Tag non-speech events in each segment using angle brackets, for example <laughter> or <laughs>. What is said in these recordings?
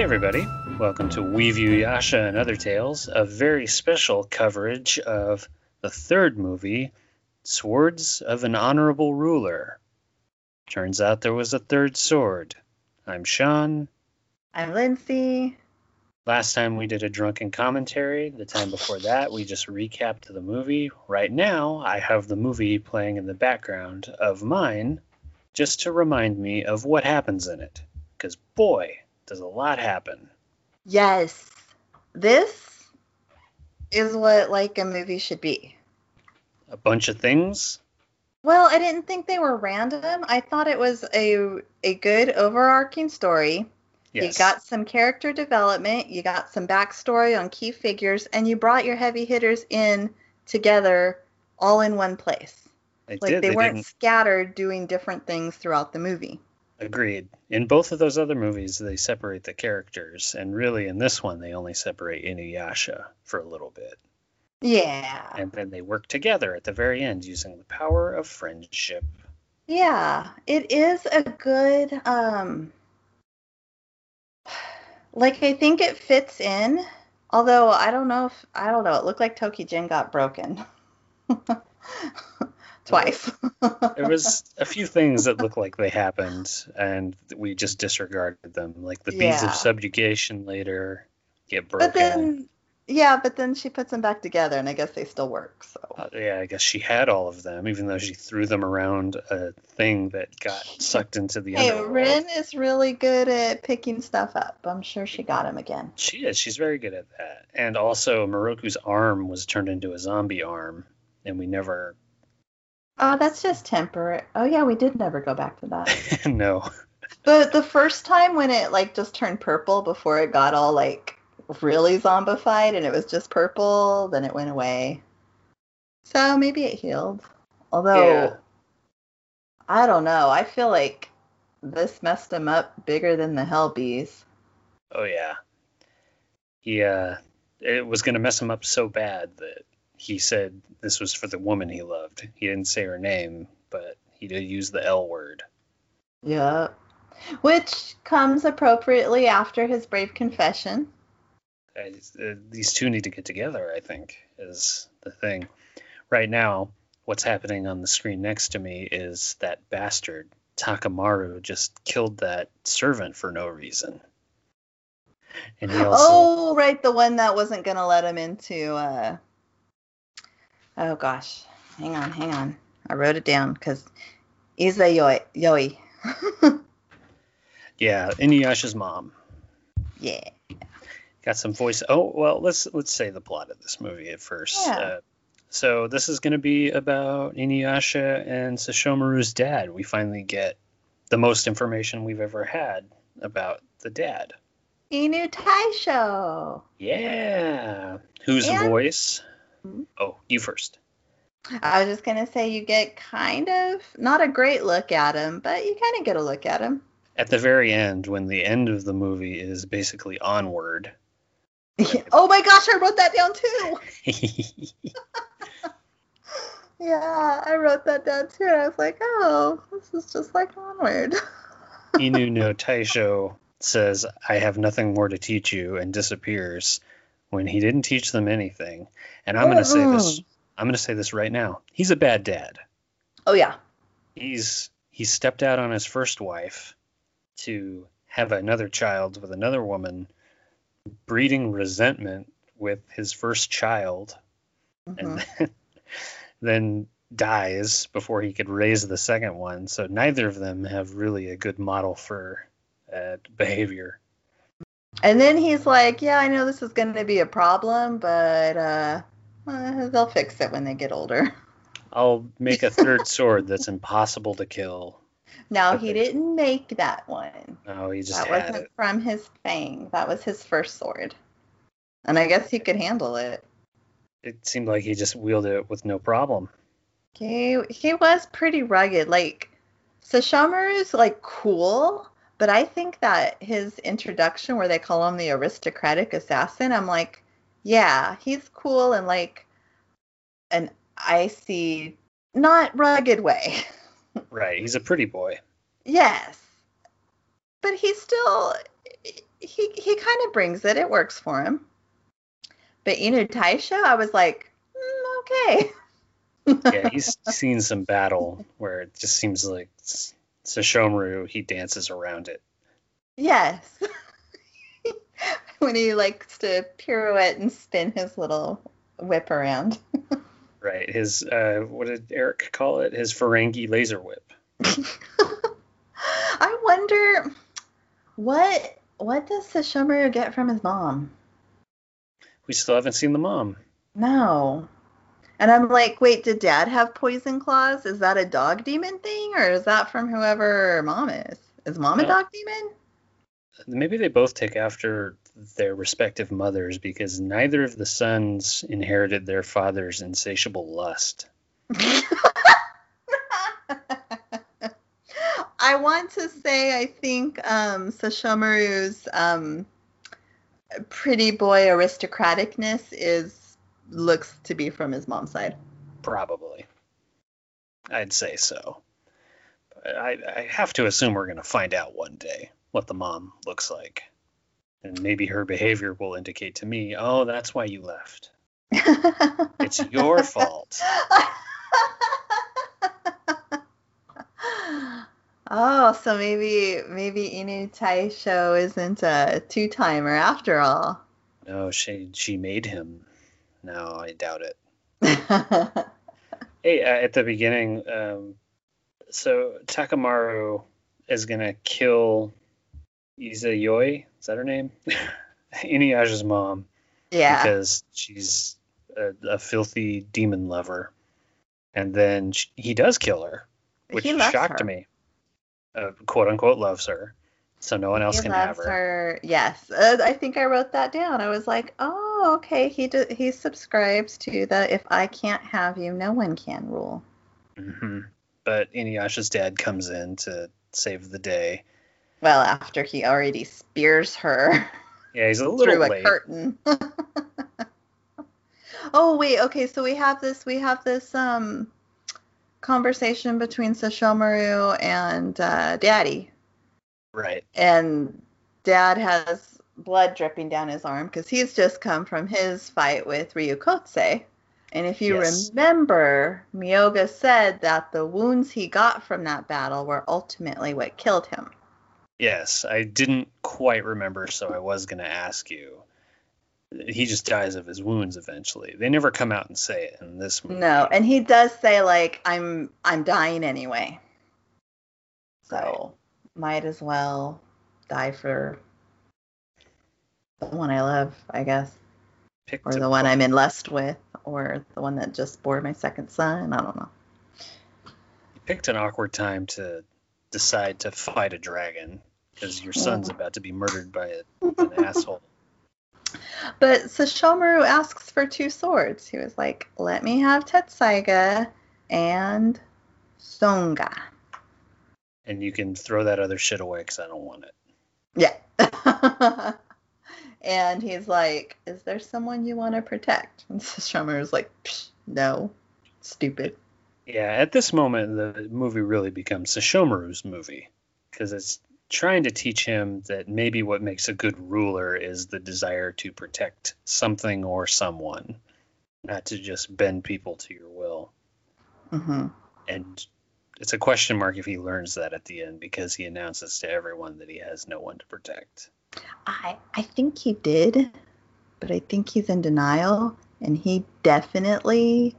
Hey everybody, welcome to We View Yasha and Other Tales, a very special coverage of the third movie, Swords of an Honorable Ruler. Turns out there was a third sword. I'm Sean. I'm Lindsay. Last time we did a drunken commentary. The time before that, we just recapped the movie. Right now, I have the movie playing in the background of mine just to remind me of what happens in it. Because, boy, does a lot happen. Yes. This is what like a movie should be. A bunch of things. Well, I didn't think they were random. I thought it was a a good overarching story. Yes. You got some character development, you got some backstory on key figures, and you brought your heavy hitters in together all in one place. They Like did. they, They, weren't didn't. scattered doing different things throughout the movie. Agreed. In both of those other movies, they separate the characters, and really in this one, they only separate Inuyasha for a little bit, Yeah. and then they work together at the very end using the power of friendship. Yeah, it is a good um like I think it fits in. Although I don't know if I don't know, it looked like Tokijin got broken. <laughs> Twice. <laughs> There was a few things that looked like they happened, and we just disregarded them, like the beads Yeah. of subjugation later get broken. but then yeah, but then she puts them back together and I guess they still work. So Uh, yeah, I guess she had all of them, even though she threw them around a thing that got sucked into the Hey, underworld. Rin is really good at picking stuff up. I'm sure she got him again. She is. She's very good at that. And also, Miroku's arm was turned into a zombie arm, and we never. Oh, that's just temporary. Oh yeah, we did never go back to that. <laughs> no. But the first time when it like just turned purple before it got all like really zombified and it was just purple, then it went away. So maybe it healed. Although Yeah. I don't know. I feel like this messed him up bigger than the hell bees. Oh yeah. He uh, it was gonna mess him up so bad that he said this was for the woman he loved. He didn't say her name, but he did use the L word. Yeah. Which comes appropriately after his brave confession. I, uh, these two need to get together. I think is the thing. Right now, what's happening on the screen next to me is that bastard Takamaru just killed that servant for no reason. And he also Oh, right, the one that wasn't gonna let him into. uh Oh gosh, hang on, hang on. I wrote it down because Izayoi. Yoi. <laughs> yeah, Inuyasha's mom yeah. got some voice. Oh well, let's let's say the plot of this movie at first. Yeah. Uh, so this is going to be about Inuyasha and Sesshomaru's dad. We finally get the most information we've ever had about the dad. Inu Taisho. Yeah. Whose And- voice? Oh, you first. I was just gonna say you get kind of not a great look at him, but you kind of get a look at him. At the very end, when the end of the movie is basically onward. <laughs> oh my gosh, I wrote that down too. <laughs> <laughs> Yeah, I wrote that down too. I was like, oh, this is just like Onward. Inu no Taisho says, I have nothing more to teach you, and disappears when he didn't teach them anything. And I'm going to say this. I'm going to say this right now. He's a bad dad. Oh yeah. He's he stepped out on his first wife to have another child with another woman, breeding resentment with his first child, Mhm. and then, <laughs> then dies before he could raise the second one. So neither of them have really a good model for uh, behavior. And then he's like, "Yeah, I know this is going to be a problem, but uh, uh, they'll fix it when they get older." I'll make a third <laughs> sword that's impossible to kill. No, he didn't make that one. No, he just that had wasn't it. from his fang. That was his first sword, and I guess he could handle it. It seemed like he just wielded it with no problem. He he was pretty rugged. Like Sesshomaru's like cool, but I think that his introduction where they call him the aristocratic assassin, I'm like, yeah, he's cool in like an icy, not rugged way. <laughs> Right, he's a pretty boy. yes. But he's still he he kind of brings it. It works for him. But Inu Taisho, I was like, mm, okay. yeah, he's <laughs> seen some battle where it just seems like Sesshomaru, he dances around it. Yes. <laughs> when he likes to pirouette and spin his little whip around. <laughs> right. His, uh, what did Eric call it? His Ferengi laser whip. <laughs> I wonder what what does Sesshomaru get from his mom? We still haven't seen the mom. No. And I'm like, wait, did dad have poison claws? Is that a dog demon thing or is that from whoever mom is? Is mom a dog demon? Maybe they both take after their respective mothers because neither of the sons inherited their father's insatiable lust. <laughs> I want to say I think um, Sesshomaru's um, pretty boy aristocraticness is looks to be from his mom's side. Probably. I'd say so. I, I have to assume we're going to find out one day what the mom looks like. And maybe her behavior will indicate to me, oh, that's why you left. <laughs> it's your fault. Oh, so maybe maybe Inu Taisho isn't a two timer after all. No, she she made him. No, I doubt it. <laughs> hey, uh, at the beginning, um, so Takamaru is gonna kill Izayoi. Is that her name? <laughs> Inuyasha's mom. Yeah. Because she's a, a filthy demon lover, and then she, he does kill her, which shocked her. me uh, quote unquote loves her, so no one else he can have her. her. Yes, uh, I think I wrote that down. I was like, oh, okay. He do, he subscribes to the if I can't have you, no one can rule. Mm-hmm. But Inuyasha's dad comes in to save the day. Well, after he already spears her. Yeah, he's a <laughs> little through late. a curtain. <laughs> oh wait, okay. So we have this. We have this. Um conversation between Sesshomaru and uh, Daddy. Right. And Dad has blood dripping down his arm because he's just come from his fight with Ryukotse. And if you yes. remember, Myoga said that the wounds he got from that battle were ultimately what killed him. Yes, I didn't quite remember, so I was going to ask you he just dies of his wounds eventually. They never come out and say it in this movie. No, and he does say like I'm I'm dying anyway. So right. might as well die for the one I love, I guess. Picked or the one I'm in lust with, or the one that just bore my second son. I don't know. You picked an awkward time to decide to fight a dragon because your son's about to be murdered by a, an asshole. <laughs> <laughs> But Sesshomaru asks for two swords. He was like, let me have Tessaiga and Sounga. And you can throw that other shit away because I don't want it. Yeah. <laughs> and he's like, is there someone you want to protect? <laughs> And Sesshomaru's like, no, stupid. Yeah, at this moment, the movie really becomes Sesshomaru's movie because it's trying to teach him that maybe what makes a good ruler is the desire to protect something or someone, not to just bend people to your will. Mm-hmm. And it's a question mark if he learns that at the end because he announces to everyone that he has no one to protect. I I think he did, but I think he's in denial, and he definitely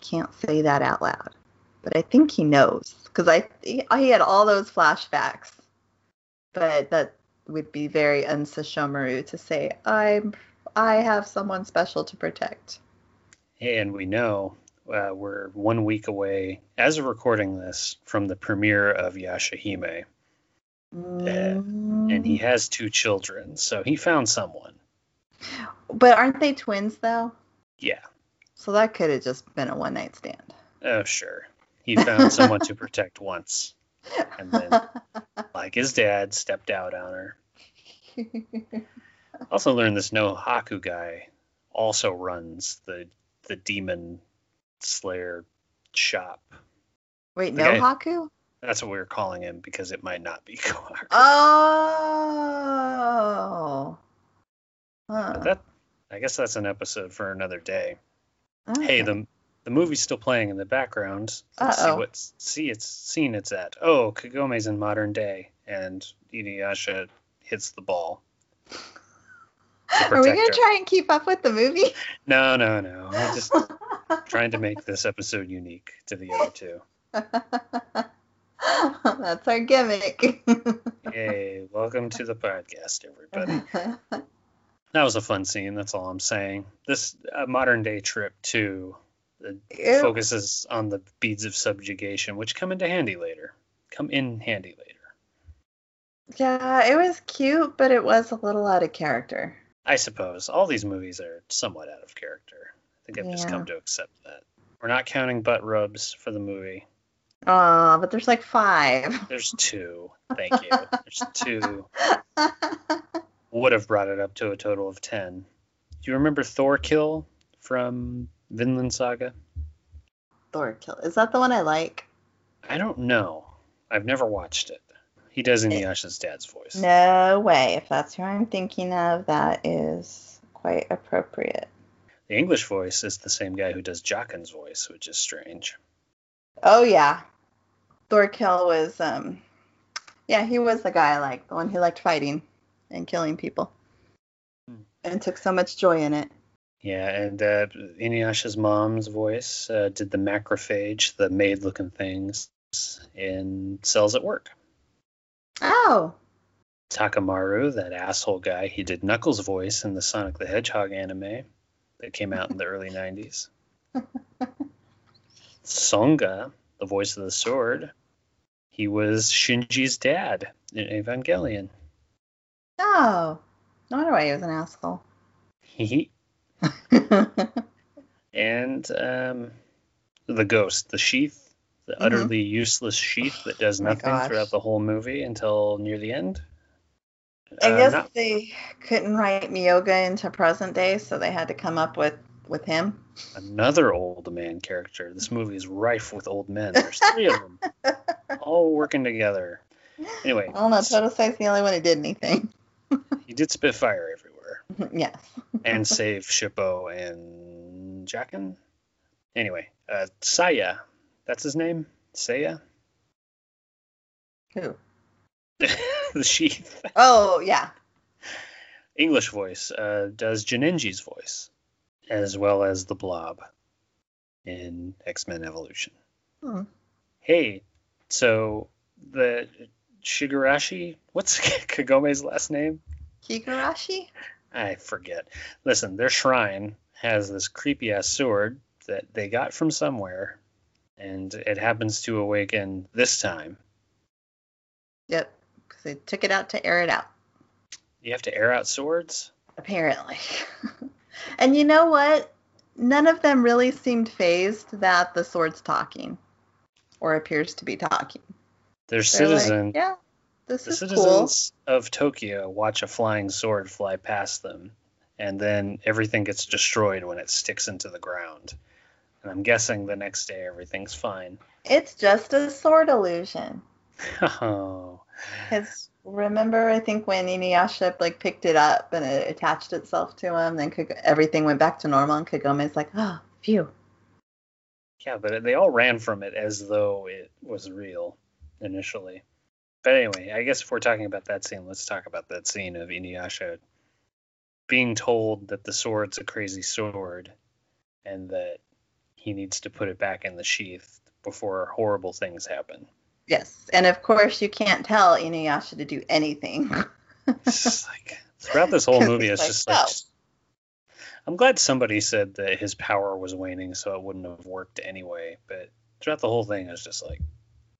can't say that out loud. But I think he knows because I he had all those flashbacks but that would be very unsesshomaru to say I'm I have someone special to protect. And we know uh, we're one week away, as of recording this, from the premiere of Yashahime. Mm. and he has two children, so he found someone. But aren't they twins, though? Yeah. So that could have just been a one night stand. Oh, sure. He found someone to <laughs> protect once and then, like his dad, stepped out on her. <laughs> also learned this no Haku guy also runs the the demon slayer shop. Wait, the no guy, Haku? That's what we were calling him because it might not be <laughs> Kohaku. Oh. Huh. That, I guess that's an episode for another day. Hey, the the movie's still playing in the background. Let's see Uh-oh. what see it's scene it's at. Oh, Kagome's in modern day, and Inuyasha hits the ball. Are we gonna her. try and keep up with the movie? No, no, no. I'm just <laughs> trying to make this episode unique to the other two. <laughs> <laughs> That's our gimmick. <laughs> hey, Welcome to the podcast, everybody. That was a fun scene. That's all I'm saying. This uh, modern day trip too Ew. focuses on the beads of subjugation, which come into handy later. Come in handy later. Yeah, it was cute, but it was a little out of character. I suppose all these movies are somewhat out of character. I think I've just come to accept that. We're not counting butt rubs for the movie. Aw, but there's like five. There's two. Thank you. There's <laughs> two. Would have brought it up to a total of ten. Do you remember Thorkell from Vinland Saga? Thor kill. Is that the one I like? I don't know. I've never watched it. He does Inuyasha's eh. dad's voice. No way. If that's who I'm thinking of, that is quite appropriate. The English voice is the same guy who does Jaken's voice, which is strange. Oh yeah. Thorkell was um yeah, he was the guy I liked, the one who liked fighting and killing people. Hmm. And took so much joy in it. Yeah, and uh, Inuyasha's mom's voice uh, did the macrophage, the maid-looking things in Cells at Work. Oh. Takamaru, that asshole guy, he did Knuckles' voice in the Sonic the Hedgehog anime that came out in the <laughs> early 90s. <laughs> Sounga, the voice of the sword, he was Shinji's dad in Evangelion. Oh. No wonder why he was an asshole. He <laughs> and um, the ghost, the sheath, the Mhm. utterly useless sheath that does Oh nothing gosh. throughout the whole movie until near the end. I Uh, guess not- they couldn't write Myoga into present day, so they had to come up with with him. another old man character. This movie is rife with old men. There's three of them, <laughs> all working together. Anyway, I don't know. Total Totosai's the only one who did anything. <laughs> he did spit fire everywhere <laughs> yes. and save Shippo and Jaken. Anyway, uh, Saya, that's his name. Saya, Who? the sheath. Oh yeah. English voice uh, does Jinenji's voice, as well as the Blob in X Men Evolution. Hmm. Hey, so the Shigurashi, what's <laughs> Kagome's last name? Higurashi? I forget. Listen, their shrine has this creepy ass sword that they got from somewhere, and it happens to awaken this time. Yep. Because they took it out to air it out. You have to air out swords? Apparently. <laughs> and you know what? None of them really seemed phased that the sword's talking. Or appears to be talking. They're They're like, yeah, this the is cool. citizens of Tokyo watch a flying sword fly past them, and then everything gets destroyed when it sticks into the ground. And I'm guessing the next day everything's fine. It's just a sword illusion. <laughs> Oh, Because remember, I think when Inuyasha like picked it up and it attached itself to him, then Kag- everything went back to normal, and Kagome's like, oh, phew. yeah, but they all ran from it as though it was real initially. But anyway, I guess if we're talking about that scene, let's talk about that scene of Inuyasha being told that the sword's a crazy sword and that he needs to put it back in the sheath before horrible things happen. Yes, and of course you can't tell Inuyasha to do anything. <laughs> Like throughout this whole <laughs> movie, it's like, just like. "No." Oh. I'm glad somebody said that his power was waning, so it wouldn't have worked anyway. But throughout the whole thing, it's just like,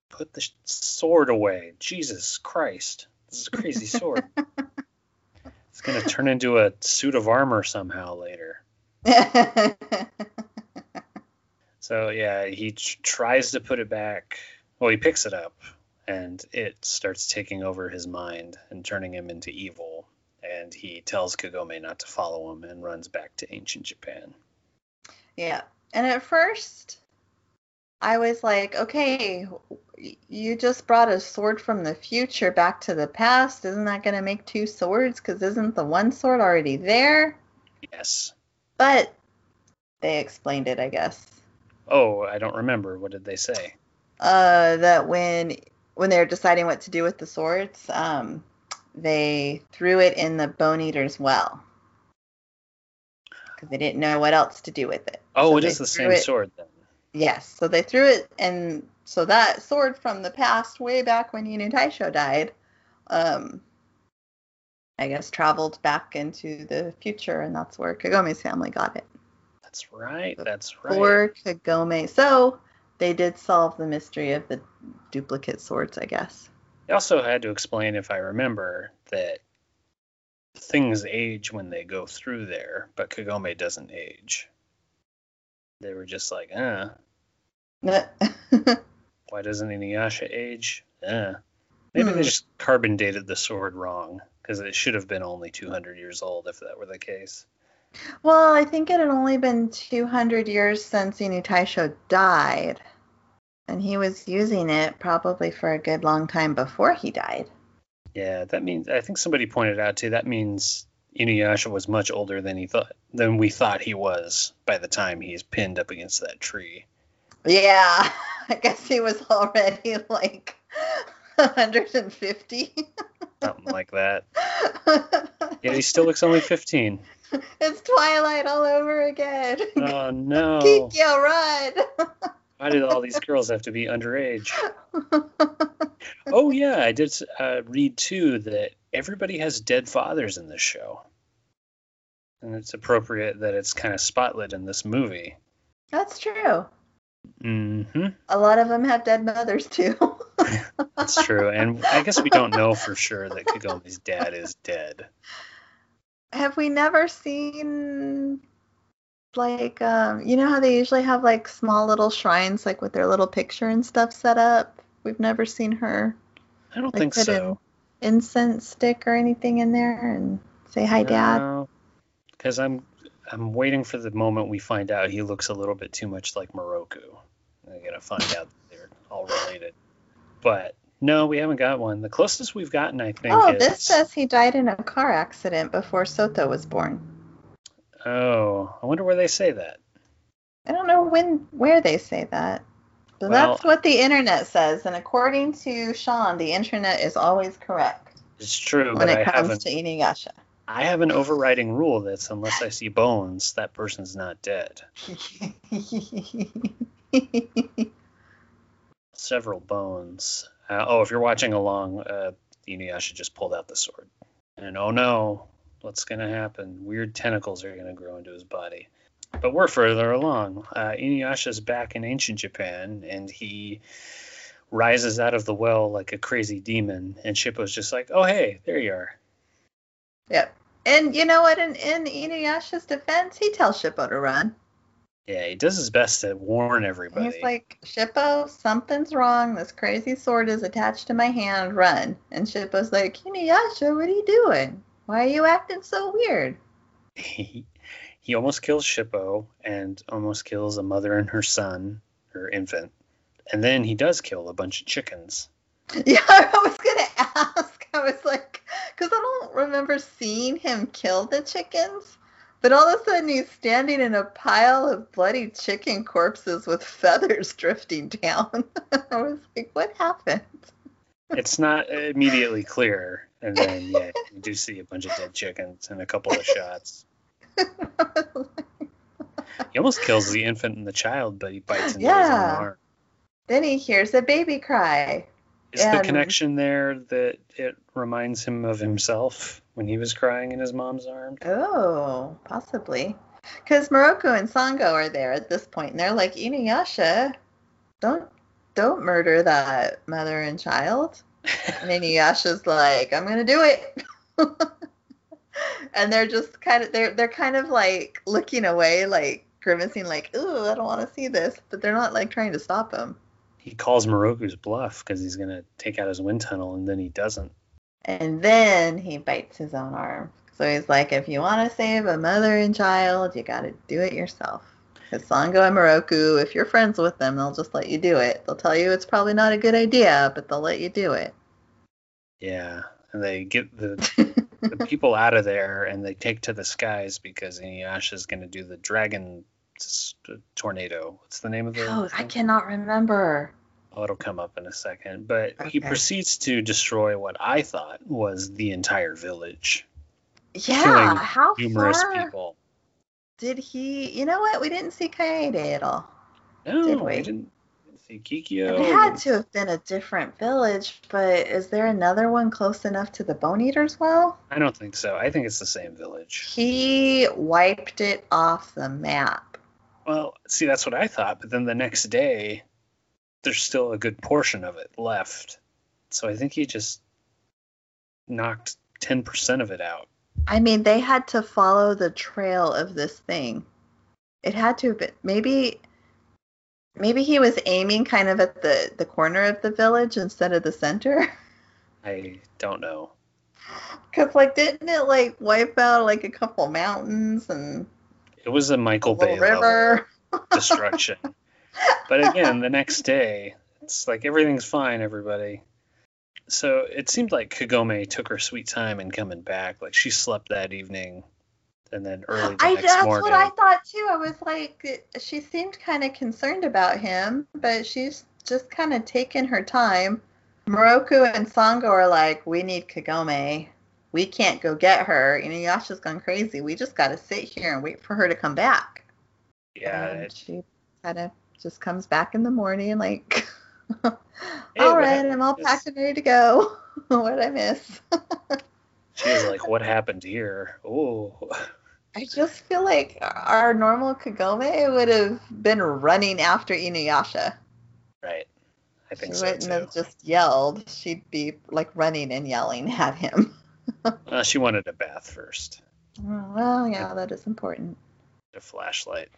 put the sword away. Jesus Christ, this is a crazy <laughs> sword. it's gonna turn into a suit of armor somehow later. So yeah, he tr- tries to put it back. Well, he picks it up, and it starts taking over his mind and turning him into evil. And he tells Kagome not to follow him and runs back to ancient Japan. yeah, and at first, I was like, okay, you just brought a sword from the future back to the past. Isn't that going to make two swords? Because isn't the one sword already there? Yes. But they explained it, I guess. Oh, I don't remember. What did they say? Uh, that when when they were deciding what to do with the swords, um, they threw it in the bone eater's well because they didn't know what else to do with it. Oh, So it is the same it- sword then. Yes, so they threw it, and so that sword from the past, way back when Inu Taisho died, um, I guess traveled back into the future, and that's where Kagome's family got it. That's right. That's right. For Kagome, so they did solve the mystery of the duplicate swords, I guess. They also had to explain, if I remember, that things age when they go through there, but Kagome doesn't age. They were just like, uh, <laughs> why doesn't Inuyasha age? Uh. Maybe Hmm. they just carbon dated the sword wrong, because it should have been only 200 years old if that were the case. Well, I think it had only been 200 years since Inu Taisho died, and he was using it probably for a good long time before he died. Yeah, that means I think somebody pointed out too. That means Inuyasha was much older than he thought than we thought he was by the time he's pinned up against that tree. Yeah, <laughs> I guess he was already like 150. Something like that. <laughs> Yeah, he still looks only 15. <laughs> it's Twilight all over again. Oh no! <laughs> Kikyo, run! <laughs> Why did all these girls have to be underage? Oh yeah, I did uh, read too that everybody has dead fathers in this show, and it's appropriate that it's kind of spotlit in this movie. That's true. hmm A lot of them have dead mothers too. That's true, and I guess we don't know for sure that Kagome's dad is dead. Have we never seen like um you know how they usually have like small little shrines like with their little picture and stuff set up? We've never seen her I don't like think put so. an incense stick or anything in there and say hi dad. Because I'm I'm waiting for the moment we find out he looks a little bit too much like Miroku. I'm gonna find out that they're all related. But no, we haven't got one. The closest we've gotten, I think, Oh, is this says he died in a car accident before Sota was born. oh, I wonder where they say that. I don't know when where they say that. But Well- that's what the internet says, and according to Sean, the internet is always correct It's true, when but I it comes to Inuyasha. I have an overriding rule that's unless I see bones, that person's not dead. <laughs> Several bones. Uh, oh, if you're watching along, uh, Inuyasha just pulled out the sword. And oh no, what's going to happen? Weird tentacles are going to grow into his body. But we're further along. Uh, Inuyasha's back in ancient Japan, and he rises out of the well like a crazy demon. And Shippo's just like, oh hey, there you are. yep. And you know what? In, in Inuyasha's defense, he tells Shippo to run. Yeah, he does his best to warn everybody. He's like, Shippo, something's wrong. This crazy sword is attached to my hand. Run. And Shippo's like, Inuyasha, what are you doing? Why are you acting so weird? he, <laughs> he almost kills Shippo and almost kills a mother and her son, her infant. And then he does kill a bunch of chickens. <laughs> Yeah, I was gonna <laughs> ask. I was like, because I don't remember seeing him kill the chickens, but all of a sudden he's standing in a pile of bloody chicken corpses with <laughs> feathers drifting down. <laughs> I was like, what happened? It's not immediately clear. And then, yeah, you do see a bunch of dead chickens and a couple of shots. <laughs> He almost kills the infant and the child, but he bites into his own arm. then he hears a baby cry. Is the connection there that it reminds him of himself when he was crying in his mom's arms? Oh, possibly. Because Miroku and Sango are there at this point, and they're like, Inuyasha, don't don't murder that mother and child. And Inuyasha's like, I'm gonna do it. <laughs> and they're just kind of they're they're kind of like looking away, like grimacing, like, ooh, I don't want to see this, but they're not like trying to stop him. He calls Miroku's bluff because he's going to take out his wind tunnel, and then he doesn't. And then he bites his own arm. So he's like, if you want to save a mother and child, you got to do it yourself. Because Sango and Miroku, if you're friends with them, they'll just let you do it. They'll tell you it's probably not a good idea, but they'll let you do it. Yeah, and they get the <laughs> the people out of there and they take to the skies because Inuyasha is going to do the dragon tornado. What's the name of the? Oh, I cannot remember. Oh, it'll come up in a second. But he proceeds to destroy what I thought was the entire village. Yeah, how Numerous far people. did he? You know what? We didn't see Kaede at all. No, Did we we? didn't see Kikyo. It had to have been a different village, but is there another one close enough to the Bone Eaters well? I don't think so. I think it's the same village. He wiped it off the map. Well, see, that's what I thought. But then the next day, there's still a good portion of it left. So I think he just knocked 10% of it out. I mean, they had to follow the trail of this thing. It had to have been maybe maybe he was aiming kind of at the the corner of the village instead of the center. <laughs> I don't know. Cause like didn't it like wipe out like a couple mountains and It was a Michael Bay river? <laughs> destruction. But again, the next day, it's like everything's fine, everybody. So it seemed like Kagome took her sweet time in coming back. Like she slept that evening, and then early the I next that's morning. what I thought too. I was like, she seemed kind of concerned about him, but she's just kind of taking her time. Miroku and Sango are like, we need Kagome. We can't go get her. Inuyasha's gone crazy. We just got to sit here and wait for her to come back. yeah, And she kind of just comes back in the morning, like, <laughs> Hey, all what right, I'm all packed and ready to go. <laughs> What'd I miss? she was like, "What <laughs> happened here?" Oh, I just feel like our normal Kagome would have been running after Inuyasha. right. I think she so wouldn't too. have just yelled. She'd be like running and yelling at him. She wanted a bath first, Oh, well, yeah, that is important. a flashlight.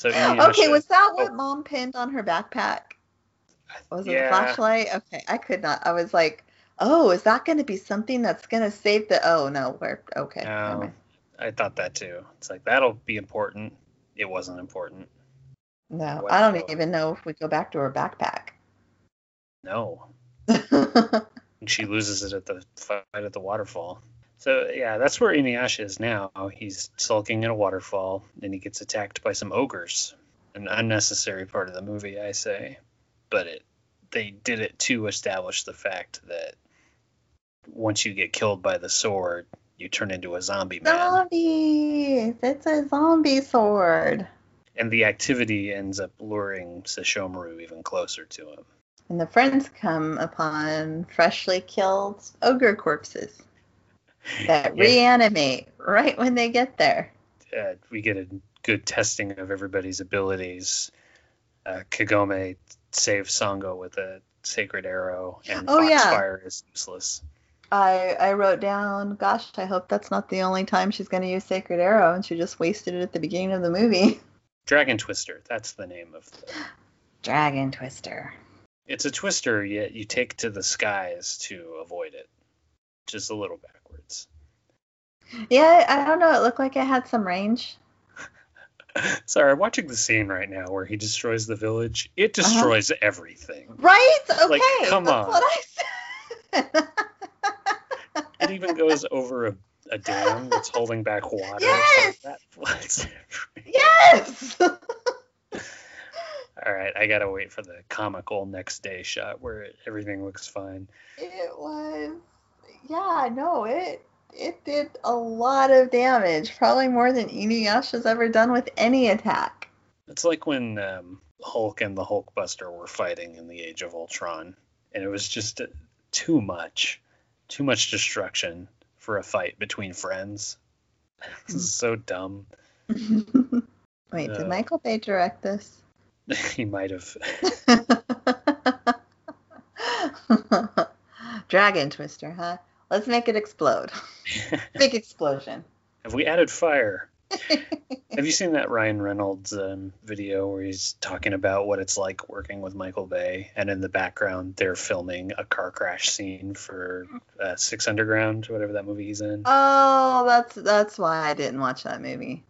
<gasps> okay, So Inuyasha- was that oh. what Oh. mom pinned on her backpack? Was it yeah, a flashlight? Okay, I could not. I was like, oh, is that going to be something that's going to save the? Oh no, we're okay. No. I thought that too. It's like that'll be important. It wasn't important. No, I don't even know if we go back to her backpack. No, <laughs> she loses it at the fight at the waterfall. So yeah, that's where Inuyasha is now. He's sulking in a waterfall, and he gets attacked by some ogres. An unnecessary part of the movie, I say, but it they did it to establish the fact that once you get killed by the sword, you turn into a zombie man, Zombie! It's a zombie sword. and the activity ends up luring Sesshomaru even closer to him. And the friends come upon freshly killed ogre corpses that Yeah. reanimate right when they get there. uh, we get a good testing of everybody's abilities. Uh, Kagome saves Sango with a sacred arrow, and Oh, yeah. Foxfire is useless. I I wrote down, gosh, I hope that's not the only time she's going to use Sacred Arrow, and she just wasted it at the beginning of the movie. <laughs> Dragon Twister, that's the name of the. Dragon Twister. It's a twister yet you take to the skies to avoid it. Just a little backwards. Yeah, I don't know. It looked like it had some range. <laughs> Sorry, I'm watching the scene right now where he destroys the village. It Uh-huh. destroys everything. Right? Okay. Like, come that's on. what I said. It even goes over a, a dam that's holding back water. Yes! That floods everything. yes. <laughs> All right, I gotta wait for the comical next day shot where everything looks fine. It was, yeah, no, it it did a lot of damage, probably more than Inuyasha's ever done with any attack. It's like when um, Hulk and the Hulkbuster were fighting in the Age of Ultron, and it was just uh, too much, too much destruction for a fight between friends. this is so dumb. <laughs> Wait, No. did Michael Bay direct this? <laughs> he might have. <laughs> Dragon Twister, huh? Let's make it explode. <laughs> Big explosion. have we added fire? <laughs> Have you seen that Ryan Reynolds um, video where he's talking about what it's like working with Michael Bay, and in the background they're filming a car crash scene for uh, Six Underground, whatever that movie he's in. Oh, that's that's why I didn't watch that movie.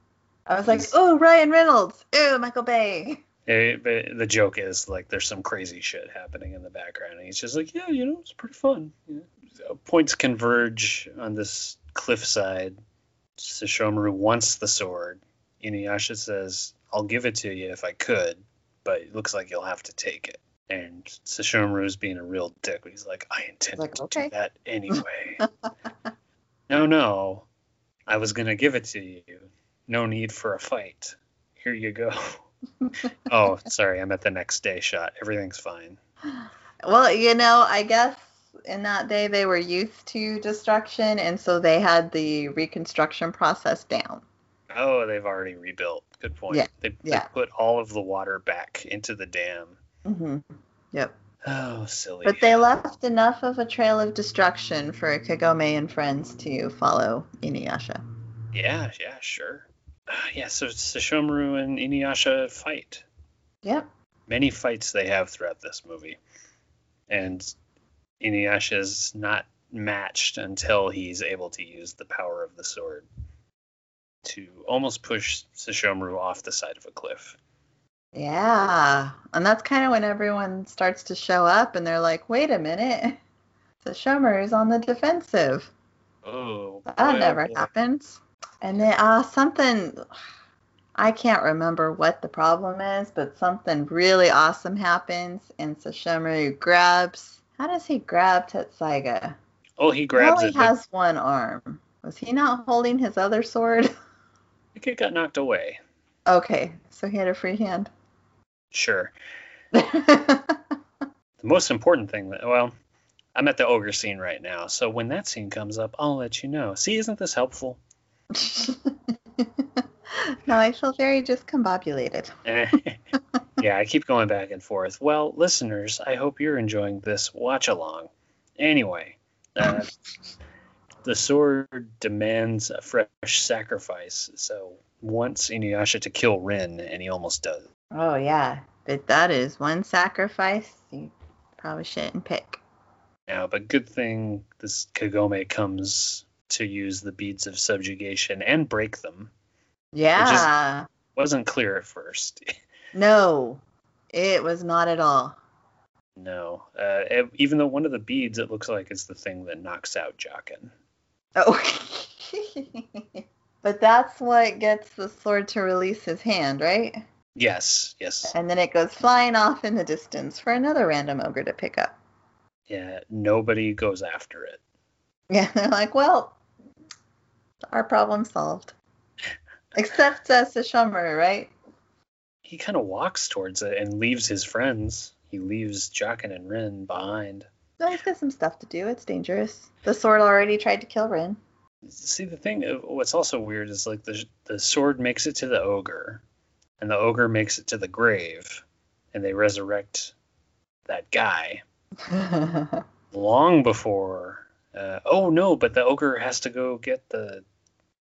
I was like, oh, Ryan Reynolds. Oh, Michael Bay. But the joke is like there's some crazy shit happening in the background, and he's just like, yeah, you know, it's pretty fun. Yeah. Points converge on this cliffside. Sesshomaru wants the sword. Inuyasha says, "I'll give it to you if I could, but it looks like you'll have to take it." And Sesshomaru is being a real dick. He's like, "I intended Like, to okay. do that anyway." <laughs> no, no, I was gonna give it to you. No need for a fight. Here you go. <laughs> oh, sorry, I'm at the next day shot. Everything's fine. Well, you know, I guess in that day they were used to destruction, and so they had the reconstruction process down. Oh, they've already rebuilt. Good point. Yeah, They, they yeah. put all of the water back into the dam. mm-hmm. Yep. Oh, silly. But they left enough of a trail of destruction for Kagome and friends to follow Inuyasha. Yeah, yeah, sure. Uh, yeah, so Sesshomaru and Inuyasha fight. Yep. Many fights they have throughout this movie. And Inuyasha is not matched until he's able to use the power of the sword to almost push Sesshomaru off the side of a cliff. Yeah. And that's kind of when everyone starts to show up and they're like, wait a minute. <laughs> Is on the defensive. Oh, That boy, oh never boy. happens. And then uh, something, <sighs> I can't remember what the problem is, but something really awesome happens, and Sesshomaru grabs. How does he grab Tessaiga? Oh, he grabs. He only but has one arm. Was he not holding his other sword? I think it got knocked away. okay, so he had a free hand. Sure. <laughs> The most important thing that, well, I'm at the ogre scene right now, so when that scene comes up, I'll let you know. See, isn't this helpful? <laughs> no, I feel very discombobulated. <laughs> yeah, I keep going back and forth. Well, listeners, I hope you're enjoying this watch along. Anyway, uh, the sword demands a fresh sacrifice, so wants Inuyasha to kill Rin, and he almost does. Oh yeah, but that is one sacrifice you probably shouldn't pick. now, but good thing this Kagome comes to use the beads of subjugation and break them. Yeah. Wasn't clear at first. <laughs> No, it was not at all. no, uh, e- even though one of the beads it looks like is the thing that knocks out Jaken. Oh. <laughs> but that's what gets the sword to release his hand, right? Yes, yes, And then it goes flying off in the distance for another random ogre to pick up. yeah. Nobody goes after it. <laughs> Yeah, they're like, well, our problem solved. <laughs> Except uh, Sesshomaru, right? He kind of walks towards it and leaves his friends. He leaves Jaken and Rin behind. No, he's got some stuff to do. It's dangerous. The sword already tried to kill Rin. See, the thing, uh, what's also weird is like the the sword makes it to the ogre, and the ogre makes it to the grave, and they resurrect that guy <laughs> long before. Uh, oh no, but the ogre has to go get the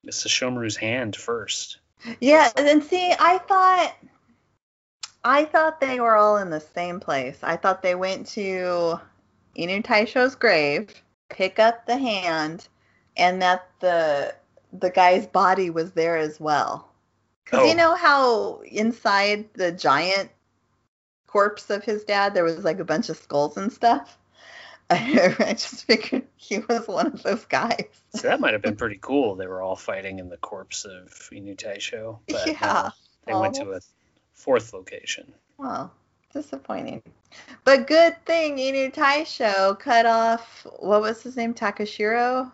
Sesshomaru's hand first. yeah, and see, I thought I thought they were all in the same place. I thought they went to Inu Taisho's grave, pick up the hand, and that the the guy's body was there as well. Because Oh. you know how inside the giant corpse of his dad there was like a bunch of skulls and stuff. <laughs> I just figured he was one of those guys. So that might have been pretty cool. They were all fighting in the corpse of Inu Taisho, but <laughs> Yeah. no, they went to a Oh. Fourth location. Well, disappointing. But good thing Inu Taisho cut off what was his name? Takashiro?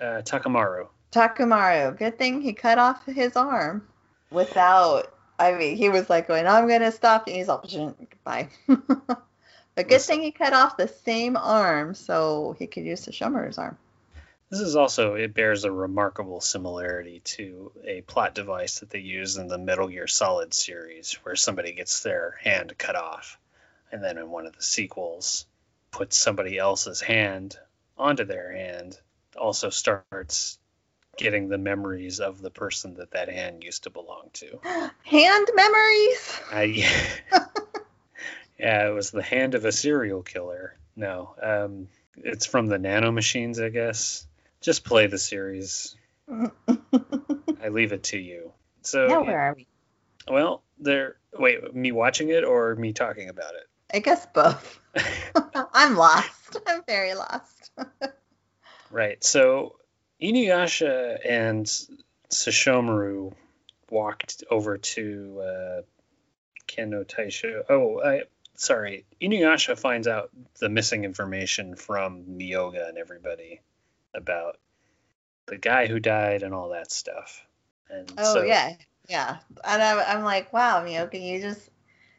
Uh, Takamaru. Takumaru. Good thing he cut off his arm without I mean, he was like going, I'm gonna stop and he's all goodbye. <laughs> but good Listen. thing he cut off the same arm so he could use the Shomer's arm. This is also, it bears a remarkable similarity to a plot device that they use in the Metal Gear Solid series, where somebody gets their hand cut off, and then in one of the sequels, puts somebody else's hand onto their hand, also starts getting the memories of the person that that hand used to belong to. <gasps> Hand memories. I, <laughs> yeah, it was the hand of a serial killer. No, um, it's from the Nano Machines, I guess. Just play the series. I leave it to you. So now where are we? well, they're wait, me watching it or me talking about it? I guess both. <laughs> I'm lost. I'm very lost. Right. So Inuyasha and Sesshomaru walked over to uh, Keno Taisho. Oh, I, sorry. Inuyasha finds out the missing information from Myoga and everybody about the guy who died and all that stuff. And oh so, yeah, yeah. And I'm, I'm like, wow, Myoga, you just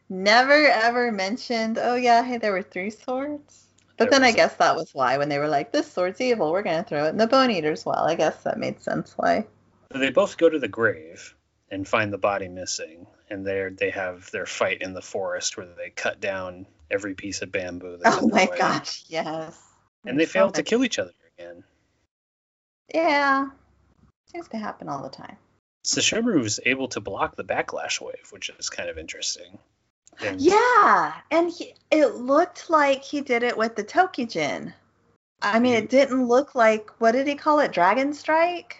never ever mentioned. Oh yeah, hey, there were three swords. But then I guess that was why when they were like, this sword's evil, we're gonna throw it in the Bone Eater's well. I guess that made sense why. They both go to the grave and find the body missing, and there they have their fight in the forest where they cut down every piece of bamboo. That's Oh my way. gosh, yes. And they So fail to kill each other again. Yeah, seems to happen all the time. Sesshomaru was able to block the backlash wave, which is kind of interesting. And Yeah, and he, it looked like he did it with the Tokijin. I mean, it mm-hmm. didn't look like what did he call it? Dragon Strike.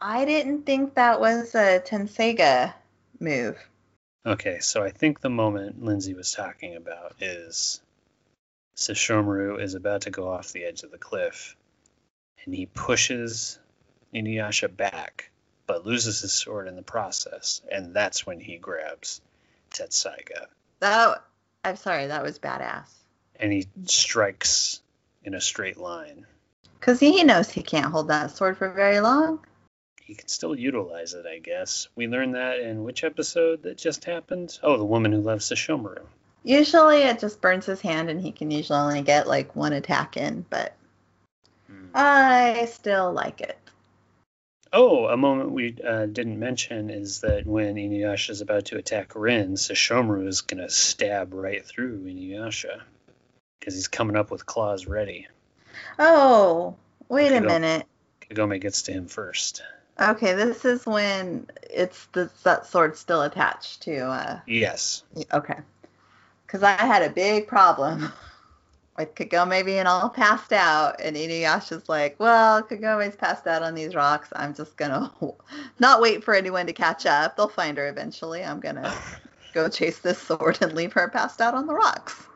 I didn't think that was a Tenseiga move. Okay, so I think the moment Lindsay was talking about is Sesshomaru is about to go off the edge of the cliff, and he pushes Inuyasha back, but loses his sword in the process, and that's when he grabs Tessaiga, That I'm sorry, that was badass. and he strikes in a straight line. Cause he knows he can't hold that sword for very long. He can still utilize it, I guess. We learned that in which episode that just happened? Oh, the woman who loves Sesshomaru. Usually, it just burns his hand, and he can usually only get like one attack in. But. I still like it. Oh, a moment we uh, didn't mention is that when Inuyasha is about to attack Rin, Sesshomaru is going to stab right through Inuyasha because he's coming up with claws ready. Oh, wait a minute. Kagome gets to him first. Okay, this is when it's the that sword still attached to. uh Yes. Okay, because I had a big problem <laughs> with Kagome being all passed out, and Inuyasha's like, "Well, Kagome's passed out on these rocks. I'm just gonna <laughs> not wait for anyone to catch up. They'll find her eventually. I'm gonna <laughs> go chase this sword and leave her passed out on the rocks."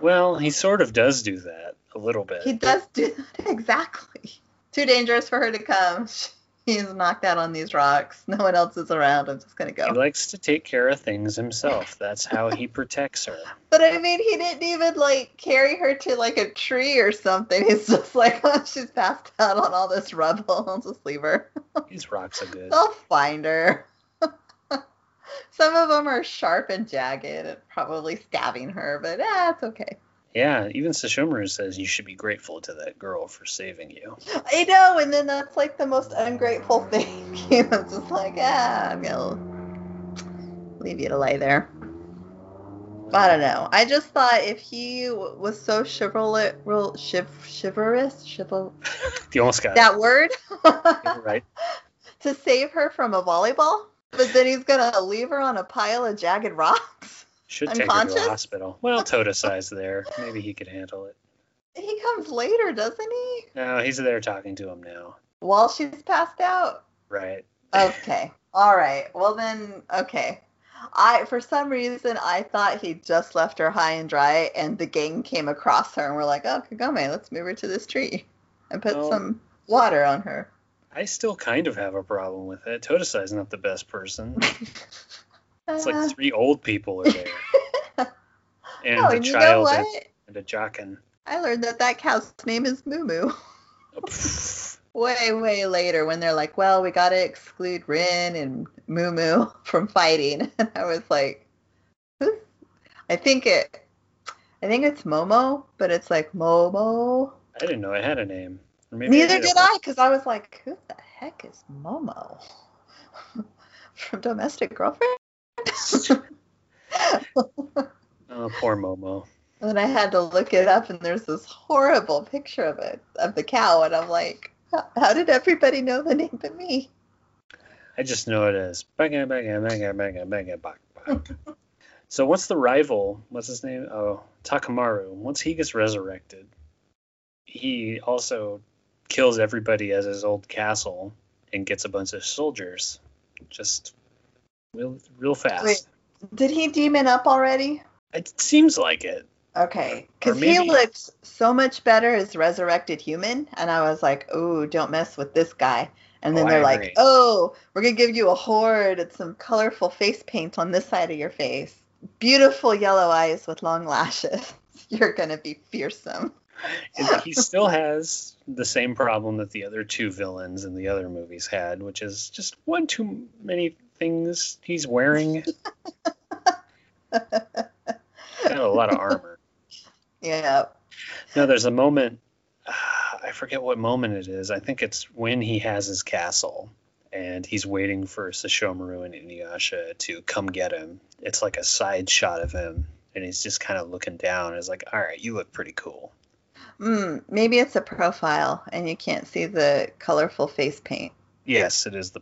Well, he sort of does do that a little bit. He does do <laughs> that exactly. Too dangerous for her to come. He's knocked out on these rocks. No one else is around. I'm just gonna go. He likes to take care of things himself. That's how he protects her. <laughs> But I mean, he didn't even like carry her to like a tree or something. <laughs> He's just like, oh, <laughs> she's passed out on all this rubble. I'll just leave her. These rocks are good. They'll find her. Some of them are sharp and jagged and probably stabbing her, but ah, it's okay. Yeah, even Sesshomaru says you should be grateful to that girl for saving you. I know, and then that's like the most ungrateful thing. <laughs> You know, it's just like, ah, I'm gonna leave you to lay there. I don't know. I just thought if he was so chivalrous, chiv- chivalrous, chival, <laughs> You almost got that word, it. You're right. <laughs> to save her from a volleyball, but then he's gonna leave her on a pile of jagged rocks. Should take her to a hospital. Well, <laughs> Tota size there. Maybe he could handle it. He comes later, doesn't he? No, he's there talking to him now. While she's passed out. Right. Okay. All right. Well then, okay. I for some reason I thought he just left her high and dry, and the gang came across her and were like, "Oh, Kagome, let's move her to this tree and put Oh. some water on her." I still kind of have a problem with it. Totosai's not the best person. <laughs> It's Uh, like three old people are there. <laughs> And oh, a and you know child and, and a Jaken. I learned that that cow's name is Moo Moo. <laughs> Way, way later when they're like, well, we got to exclude Rin and Moo Moo <laughs> from fighting. And I was like, who's? I think it, I think it's Momo, but it's like Momo. I didn't know it had a name. Neither it did I, because I was like, who the heck is Momo? from Domestic Girlfriend? <laughs> Oh, poor Momo. And then I had to look it up, and there's this horrible picture of it, of the cow, and I'm like, how, how did everybody know the name but me? I just know it as banga banga banga banga banga bak bak. So what's the rival? What's his name? Oh, Takemaru. Once he gets resurrected, he also kills everybody at his old castle and gets a bunch of soldiers just real, real fast. Wait. Did he demon up already? It seems like it. Okay, because he looks so much better as resurrected human, and I was like, "Oh, don't mess with this guy." And then Oh, they're like, agree. "Oh, we're gonna give you a horde and some colorful face paint on this side of your face, beautiful yellow eyes with long lashes. <laughs> You're gonna be fearsome." He still has the same problem that the other two villains in the other movies had, which is just one too many things he's wearing. <laughs> Got a lot of armor. Yeah. No, there's a moment. <sighs> I forget what moment it is. I think it's when he has his castle and he's waiting for Sesshomaru and Inuyasha to come get him. It's like a side shot of him, and he's just kind of looking down. And It's like, all right, you look pretty cool. Mm, maybe it's a profile, and you can't see the colorful face paint. Yes, it is the.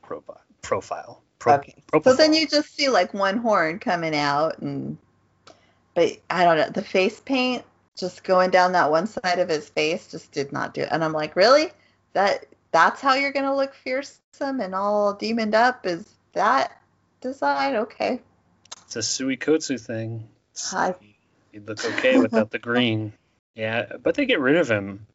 Profile. Pro- okay. So then you just see like one horn coming out, and but I don't know the face paint just going down that one side of his face just did not do it. And I'm like, really? That that's how you're gonna look fearsome and all demoned up? Is that design? Okay. It's a Suikotsu thing. He'd look okay without the green. <laughs> Yeah, but they get rid of him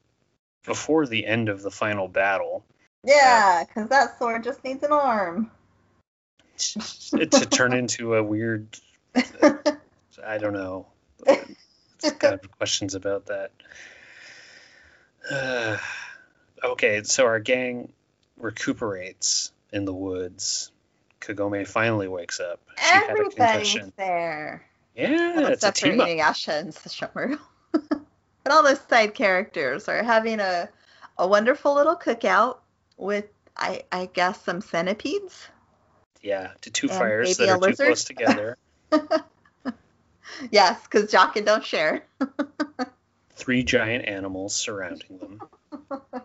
before the end of the final battle. Yeah, because that sword just needs an arm. To turn into a weird I don't know. It's kind of questions about that. Uh, <sighs> okay, so our gang recuperates in the woods. Kagome finally wakes up. She had a Everybody's concussion. there. Yeah, Well, it's a team up. Inuyasha and Sesshomaru. but <laughs> all those side characters are having a a wonderful little cookout with I I guess some centipedes. Yeah, to two And fires that are too close together. <laughs> Yes, because Jaken don't share. <laughs> Three giant animals surrounding them. <laughs>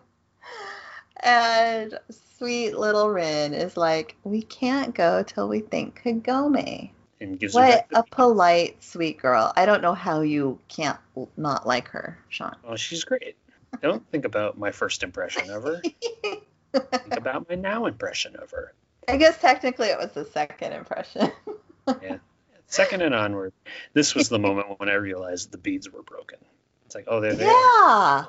And sweet little Rin is like, we can't go till we thank Kagome. And gives What a polite, sweet girl. I don't know how you can't not like her, Sean. Oh, she's great. Don't think about my first impression of her. Think about my now impression of her. I guess technically it was the second impression. yeah. Second and onward. This was the moment when I realized the beads were broken. It's like, oh, there they are. yeah,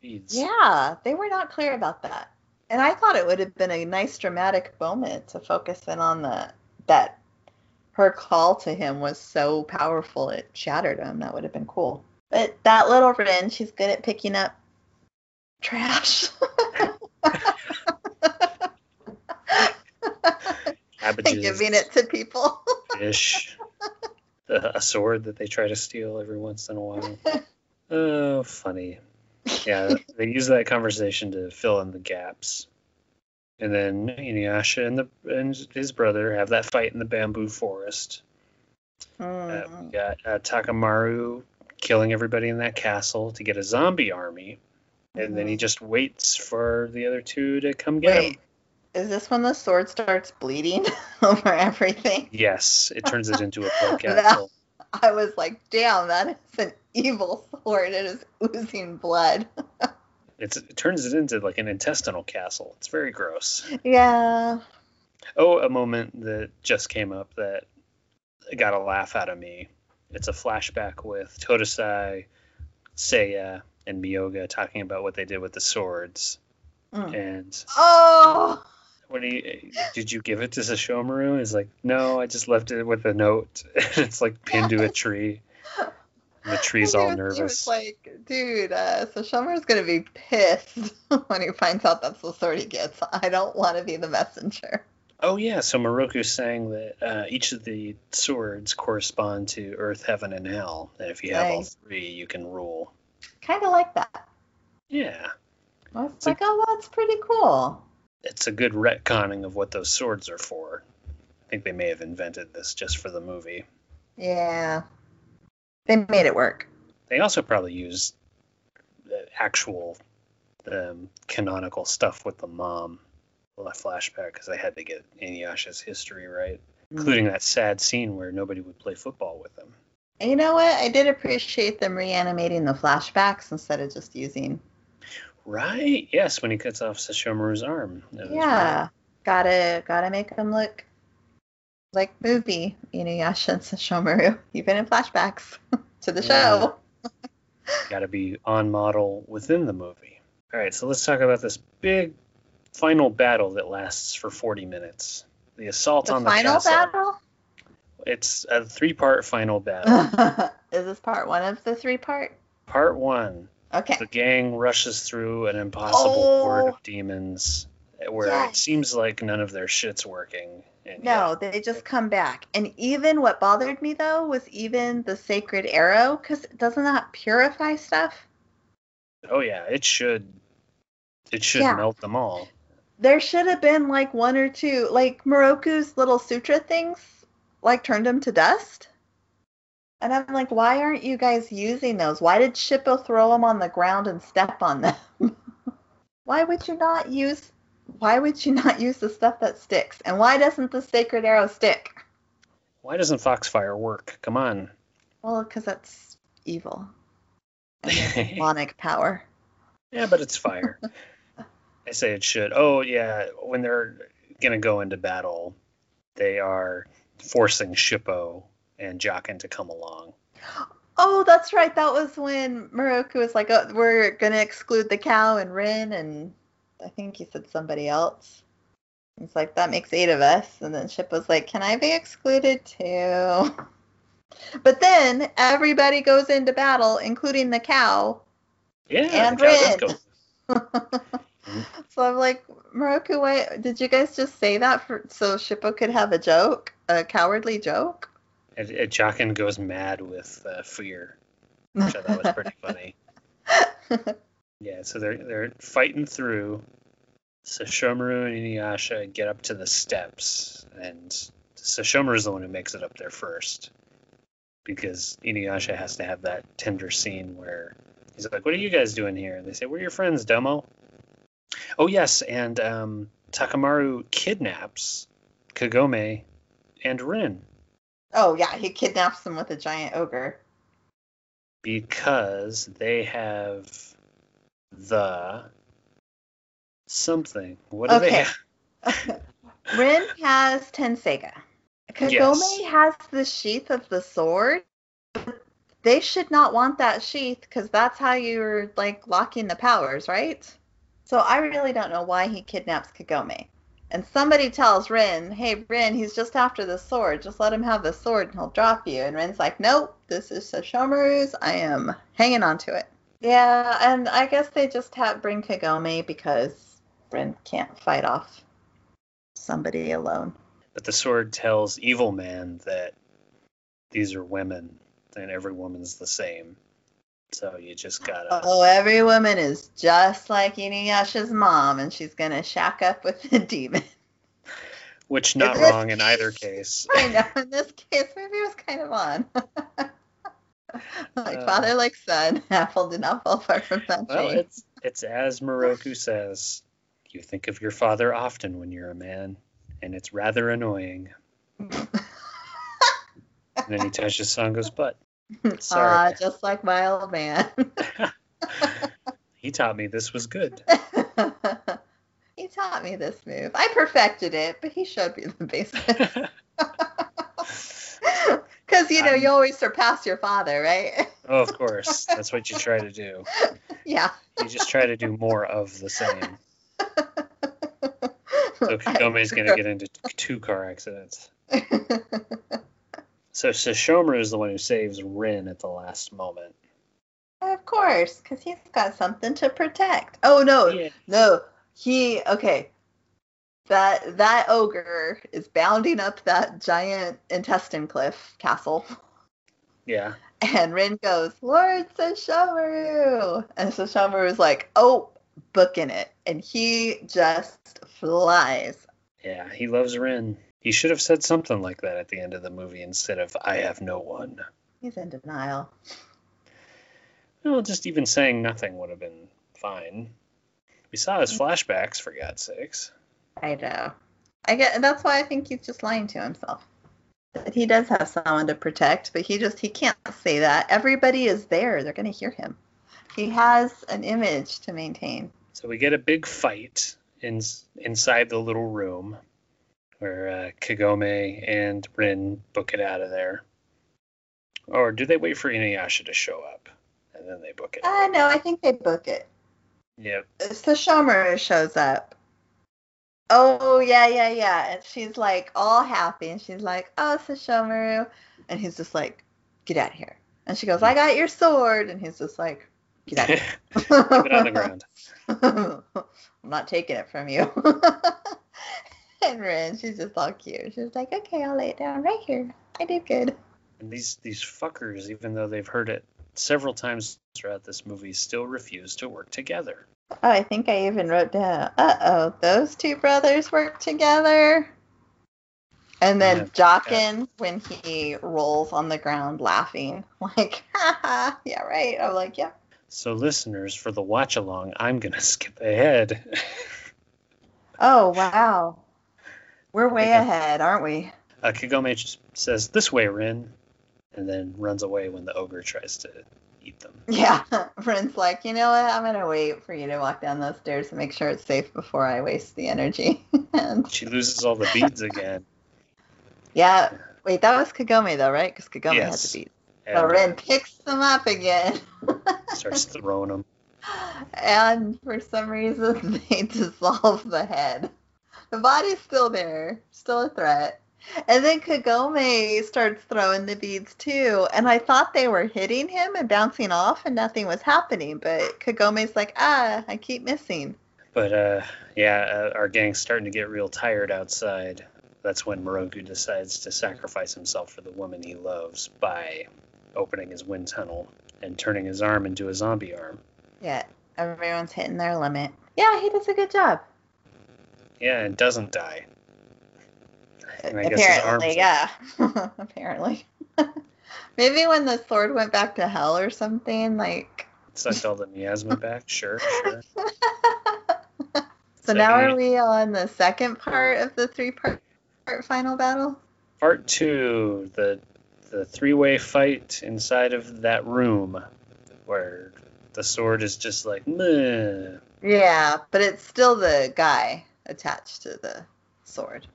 Beads. yeah, they were not clear about that. And I thought it would have been a nice dramatic moment to focus in on the that her call to him was so powerful it shattered him. That would have been cool. But that little Rin, she's good at picking up trash. <laughs> giving it to people. fish, a a sword that they try to steal every once in a while. <laughs> Oh, funny. Yeah, they use that conversation to fill in the gaps. And then Inuyasha and the and his brother have that fight in the bamboo forest. Uh, Mm. we got uh, Takemaru killing everybody in that castle to get a zombie army, and then he Mhm. just waits for the other two to come get him. Is this when the sword starts bleeding <laughs> over everything? Yes, it turns it into a <laughs> capsule. I was like, damn, that is an evil sword. It is oozing blood. <laughs> It's, it turns it into like an intestinal castle. It's very gross. Yeah. Oh, a moment that just came up that got a laugh out of me. It's a flashback with Totosai, Saya, and Myoga talking about what they did with the swords. Mm. And Oh, when he did you give it to Sesshomaru? He's like, no, I just left it with a note. <laughs> it's like pinned to a tree. <laughs> And the tree's all was- He nervous. was like, dude, uh, Sesshomaru's gonna be pissed <laughs> when he finds out that's the sword he gets. I don't want to be the messenger. Oh yeah, so Miroku's saying that uh, each of the swords correspond to Earth, Heaven, and Hell, and if you have all three, you can rule. Kind of like that. Yeah, I was So- like, oh, that's pretty cool. It's a good retconning of what those swords are for. I think they may have invented this just for the movie. Yeah. They made it work. They also probably used the actual um, canonical stuff with the mom, the flashback, because they had to get Inuyasha's history right, including that sad scene where nobody would play football with him. And you know what? I did appreciate them reanimating the flashbacks instead of just using. Right? Yes, when he cuts off Sesshomaru's arm. Yeah. Gotta gotta make him look Like movie Inuyasha and Sesshomaru, <laughs> even in flashbacks <laughs> to the show. <laughs> Got to be on model within the movie. All right, so let's talk about this big final battle that lasts for 40 minutes. The assault The on the final castle. battle? It's a three-part final battle. Is this part one of the three part? Part one, Okay. the gang rushes through an impossible Oh. horde of oh. demons, where it seems like none of their shit's working. And No, they just come back. And even what bothered me though was even the sacred arrow, because doesn't that purify stuff? oh yeah, it should. It should Yeah. melt them all. There should have been like one or two, like Miroku's little sutra things, like turned them to dust. And I'm like, why aren't you guys using those? Why did Shippo throw them on the ground and step on them? <laughs> why would you not use? Why would you not use the stuff that sticks? And why doesn't the sacred arrow stick? Why doesn't Foxfire work? Come on. Well, because that's evil. <laughs> Demonic power. Yeah, but it's fire. <laughs> I say it should. Oh yeah, when they're gonna go into battle, they are forcing Shippo and Jaken to come along. Oh, that's right. That was when Miroku was like, oh, we're going to exclude the cow and Rin, and I think he said somebody else. He's like, that makes eight of us. And then Ship was like, can I be excluded too? <laughs> But then everybody goes into battle, including the cow. Yeah, And the cow does Rin. go- <laughs> so I'm like, Miroku, why did you guys just say that for so Shippo could have a joke, a cowardly joke? And, and Jaken goes mad with uh, fear, which I thought was pretty <laughs> funny. Yeah, so they're they're fighting through. Sesshomaru and Inuyasha get up to the steps, and Sesshomaru is the one who makes it up there first, because Inuyasha has to have that tender scene where he's like, "What are you guys doing here?" And they say, "We're your friends, Domo." Oh yes, and um, Takemaru kidnaps Kagome and Rin oh yeah, he kidnaps them with a giant ogre. because they have the something. What do they Okay. have? <laughs> Rin has Tenseiga. Kagome Yes. has the sheath of the sword. They should not want that sheath because that's how you're like locking the powers, right? So I really don't know why he kidnaps Kagome. And somebody tells Rin, "Hey Rin, he's just after the sword. Just let him have the sword and he'll drop you." And Rin's like, "Nope, this is Sesshomaru's. I am hanging on to it." Yeah, and I guess they just have bring Kagome because Rin can't fight off somebody alone. But the sword tells Evil Man that these are women and every woman's the same. So you just gotta. Oh, every woman is just like Inuyasha's mom, and she's gonna shack up with the <laughs> demon. Which not in this wrong in either case. I know. In this case, maybe it was kind of on. <laughs> like Uh, father, like son. <laughs> Apple did not fall far from that Well, tree. it's it's as Miroku says. You think of your father often when you're a man, and it's rather annoying. And then he touches Sango's butt. <laughs> Sorry. just like my old man. <laughs> he taught me this was good. <laughs> he taught me this move. I perfected it, but he showed me the basics. Because you know Um, you always surpass your father, right? oh, of course. That's what you try to do. yeah. You just try to do more of the same. So I Kagome's going to get into t- two car accidents. So Sesshomaru is the one who saves Rin at the last moment. of course, because he's got something to protect. Oh no, Yeah. no, he okay. That that ogre is bounding up that giant intestine cliff castle, Yeah. and Rin goes, "Lord Sesshomaru," and Sesshomaru is like, "Oh, booking it," and he just flies. Yeah. He loves Rin. He should have said something like that at the end of the movie instead of "I have no one." He's in denial. Well, just even saying nothing would have been fine. We saw his mm. flashbacks, for God's sakes. I know. I get that's why I think he's just lying to himself. That he does have someone to protect, but he just he can't say that. Everybody is there. They're gonna hear him. He has an image to maintain. So we get a big fight in, inside the little room where uh, Kagome and Rin book it out of there. Or do they wait for Inuyasha to show up and then they book it? Uh, no, I think they book it. Yep. Sesshomaru shows up. Oh yeah, yeah, yeah. And she's like all happy, and she's like, "Oh, Sesshomaru," and he's just like, "Get out of here." And she goes, "I got your sword," and he's just like, "Get out of <laughs> here." Keep it on the ground. <laughs> I'm not taking it from you. <laughs> and Rin, she's just all cute. She's like, "Okay, I'll lay it down right here. I did good." And these these fuckers, even though they've heard it several times throughout this movie, still refuse to work together. Oh, I think I even wrote down, uh oh, those two brothers work together. And then Yeah. Jaken, when he rolls on the ground laughing, <laughs> like, yeah, right. I'm like, yeah. So, listeners, for the watch along, I'm gonna <laughs> skip ahead. Oh, wow. We're way ahead, aren't we? uh, Kagome just says, "This way, Rin," and then runs away when the ogre tries to eat them. Yeah. <laughs> Rin's like, you know what? I'm going to wait for you to walk down those stairs and make sure it's safe before I waste the energy. <laughs> and She loses all the beads again. <laughs> yeah, wait, that was Kagome, though, right? Because Kagome Yes. had the beat. And So Rin picks them up again. starts throwing them. and for some reason they dissolve the head. The body's still there, still a threat. And then Kagome starts throwing the beads too, and I thought they were hitting him and bouncing off and nothing was happening, but Kagome's like, ah, I keep missing. But uh, yeah, uh, our gang's starting to get real tired outside. That's when Miroku decides to sacrifice himself for the woman he loves by opening his wind tunnel and turning his arm into a zombie arm. Yeah, everyone's hitting their limit. Yeah, he does a good job. Yeah, and doesn't die. And I guess his arms Apparently, yeah. <laughs> Apparently. <laughs> Maybe when the sword went back to hell or something, like sucked all the miasma <laughs> back. Sure, sure. so now are we on the second part of the three part, part final battle? Part two, the the three way fight inside of that room, where the sword is just like meh. Yeah, but it's still the guy attached to the sword.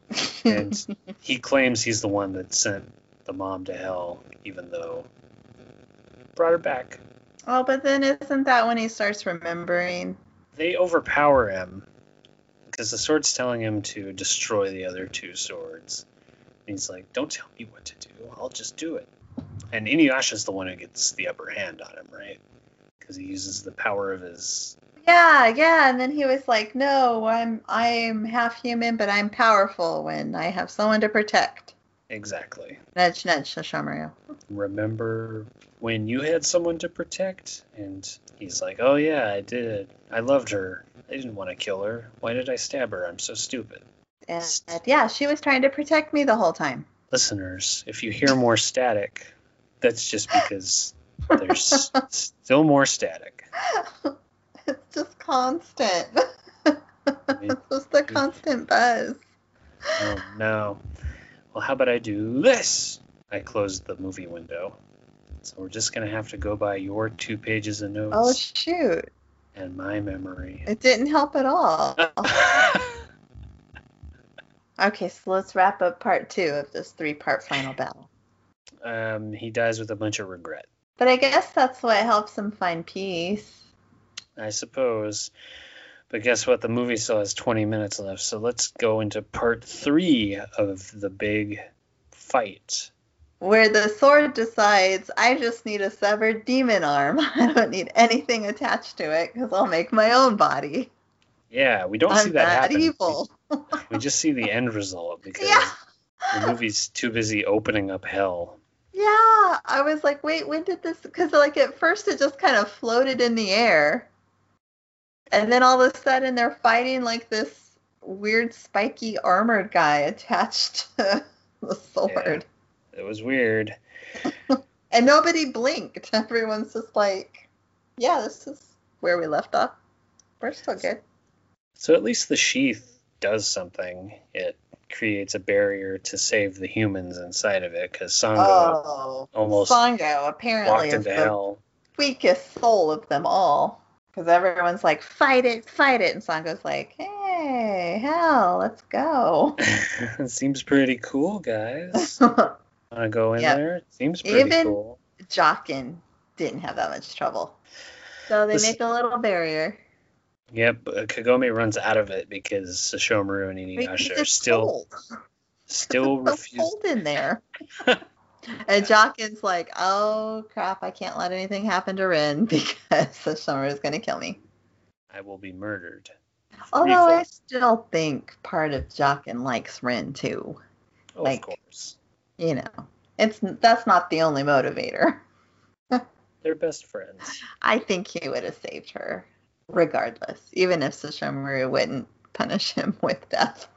And <laughs> he claims he's the one that sent the mom to hell, even though brought her back. oh, but then isn't that when he starts remembering? They overpower him because the sword's telling him to destroy the other two swords. And he's like, "Don't tell me what to do. I'll just do it." And Inuyasha's the one who gets the upper hand on him, right? Because he uses the power of his. Yeah, yeah, and then he was like, "No, I'm I'm half human, but I'm powerful when I have someone to protect." Exactly. Nudge, nudge, Shamaru. Remember when you had someone to protect? And he's like, "Oh yeah, I did. I loved her. I didn't want to kill her. Why did I stab her? I'm so stupid." And yeah, she was trying to protect me the whole time. listeners, if you hear more static, that's just because there's <laughs> still more static. <laughs> <laughs> it's just constant. <laughs> it's just the constant buzz. Oh no. Well, how about I do this? I closed the movie window. So we're just going to have to go by your two pages of notes Oh shoot! and my memory. It didn't help at all. <laughs> Okay, so let's wrap up part two of this three-part final battle. um, he dies with a bunch of regret, But I guess that's what helps him find peace. I suppose. But guess what? The movie still has 20 minutes left. So let's go into part three of the big fight. Where the sword decides, I just need a severed demon arm. <laughs> I don't need anything attached to it because I'll make my own body. Yeah, we don't see I'm that that happen. evil. <laughs> We just see the end result <laughs> because Yeah. the movie's too busy opening up hell. Yeah, I was like, wait, when did this? Because like at first it just kind of floated in the air, and then all of a sudden they're fighting like this weird spiky armored guy <laughs> attached to the sword, It was weird. <laughs> and nobody blinked. <laughs> Everyone's just like, yeah, this is where we left off. We're still good. So at least the sheath does something. It creates a barrier to save the humans inside of it because Sango Oh, almost Sango apparently walked is into the hell. weakest soul of them all. Because everyone's like, fight it, fight it. And Sango's like, hey, Hell, let's go. <laughs> Seems pretty cool, guys. <laughs> Wanna go in Yep. there? Seems pretty Even- cool. Jaken didn't have that much trouble. So they Listen- make a little barrier. Yep, Kagome runs out of it because Sesshomaru and Inuyasha are still cold. still <laughs> refuse. cold in there. <laughs> and Jaken's like, oh crap, I can't let anything happen to Rin <laughs> because Sesshomaru is going to kill me. I will be murdered. Although I still think part of Jaken likes Rin too. Oh, Like- of course. You know, it's that's not the only motivator. <laughs> They're best friends. I think he would have saved her regardless, even if Sesshomaru wouldn't punish him with death.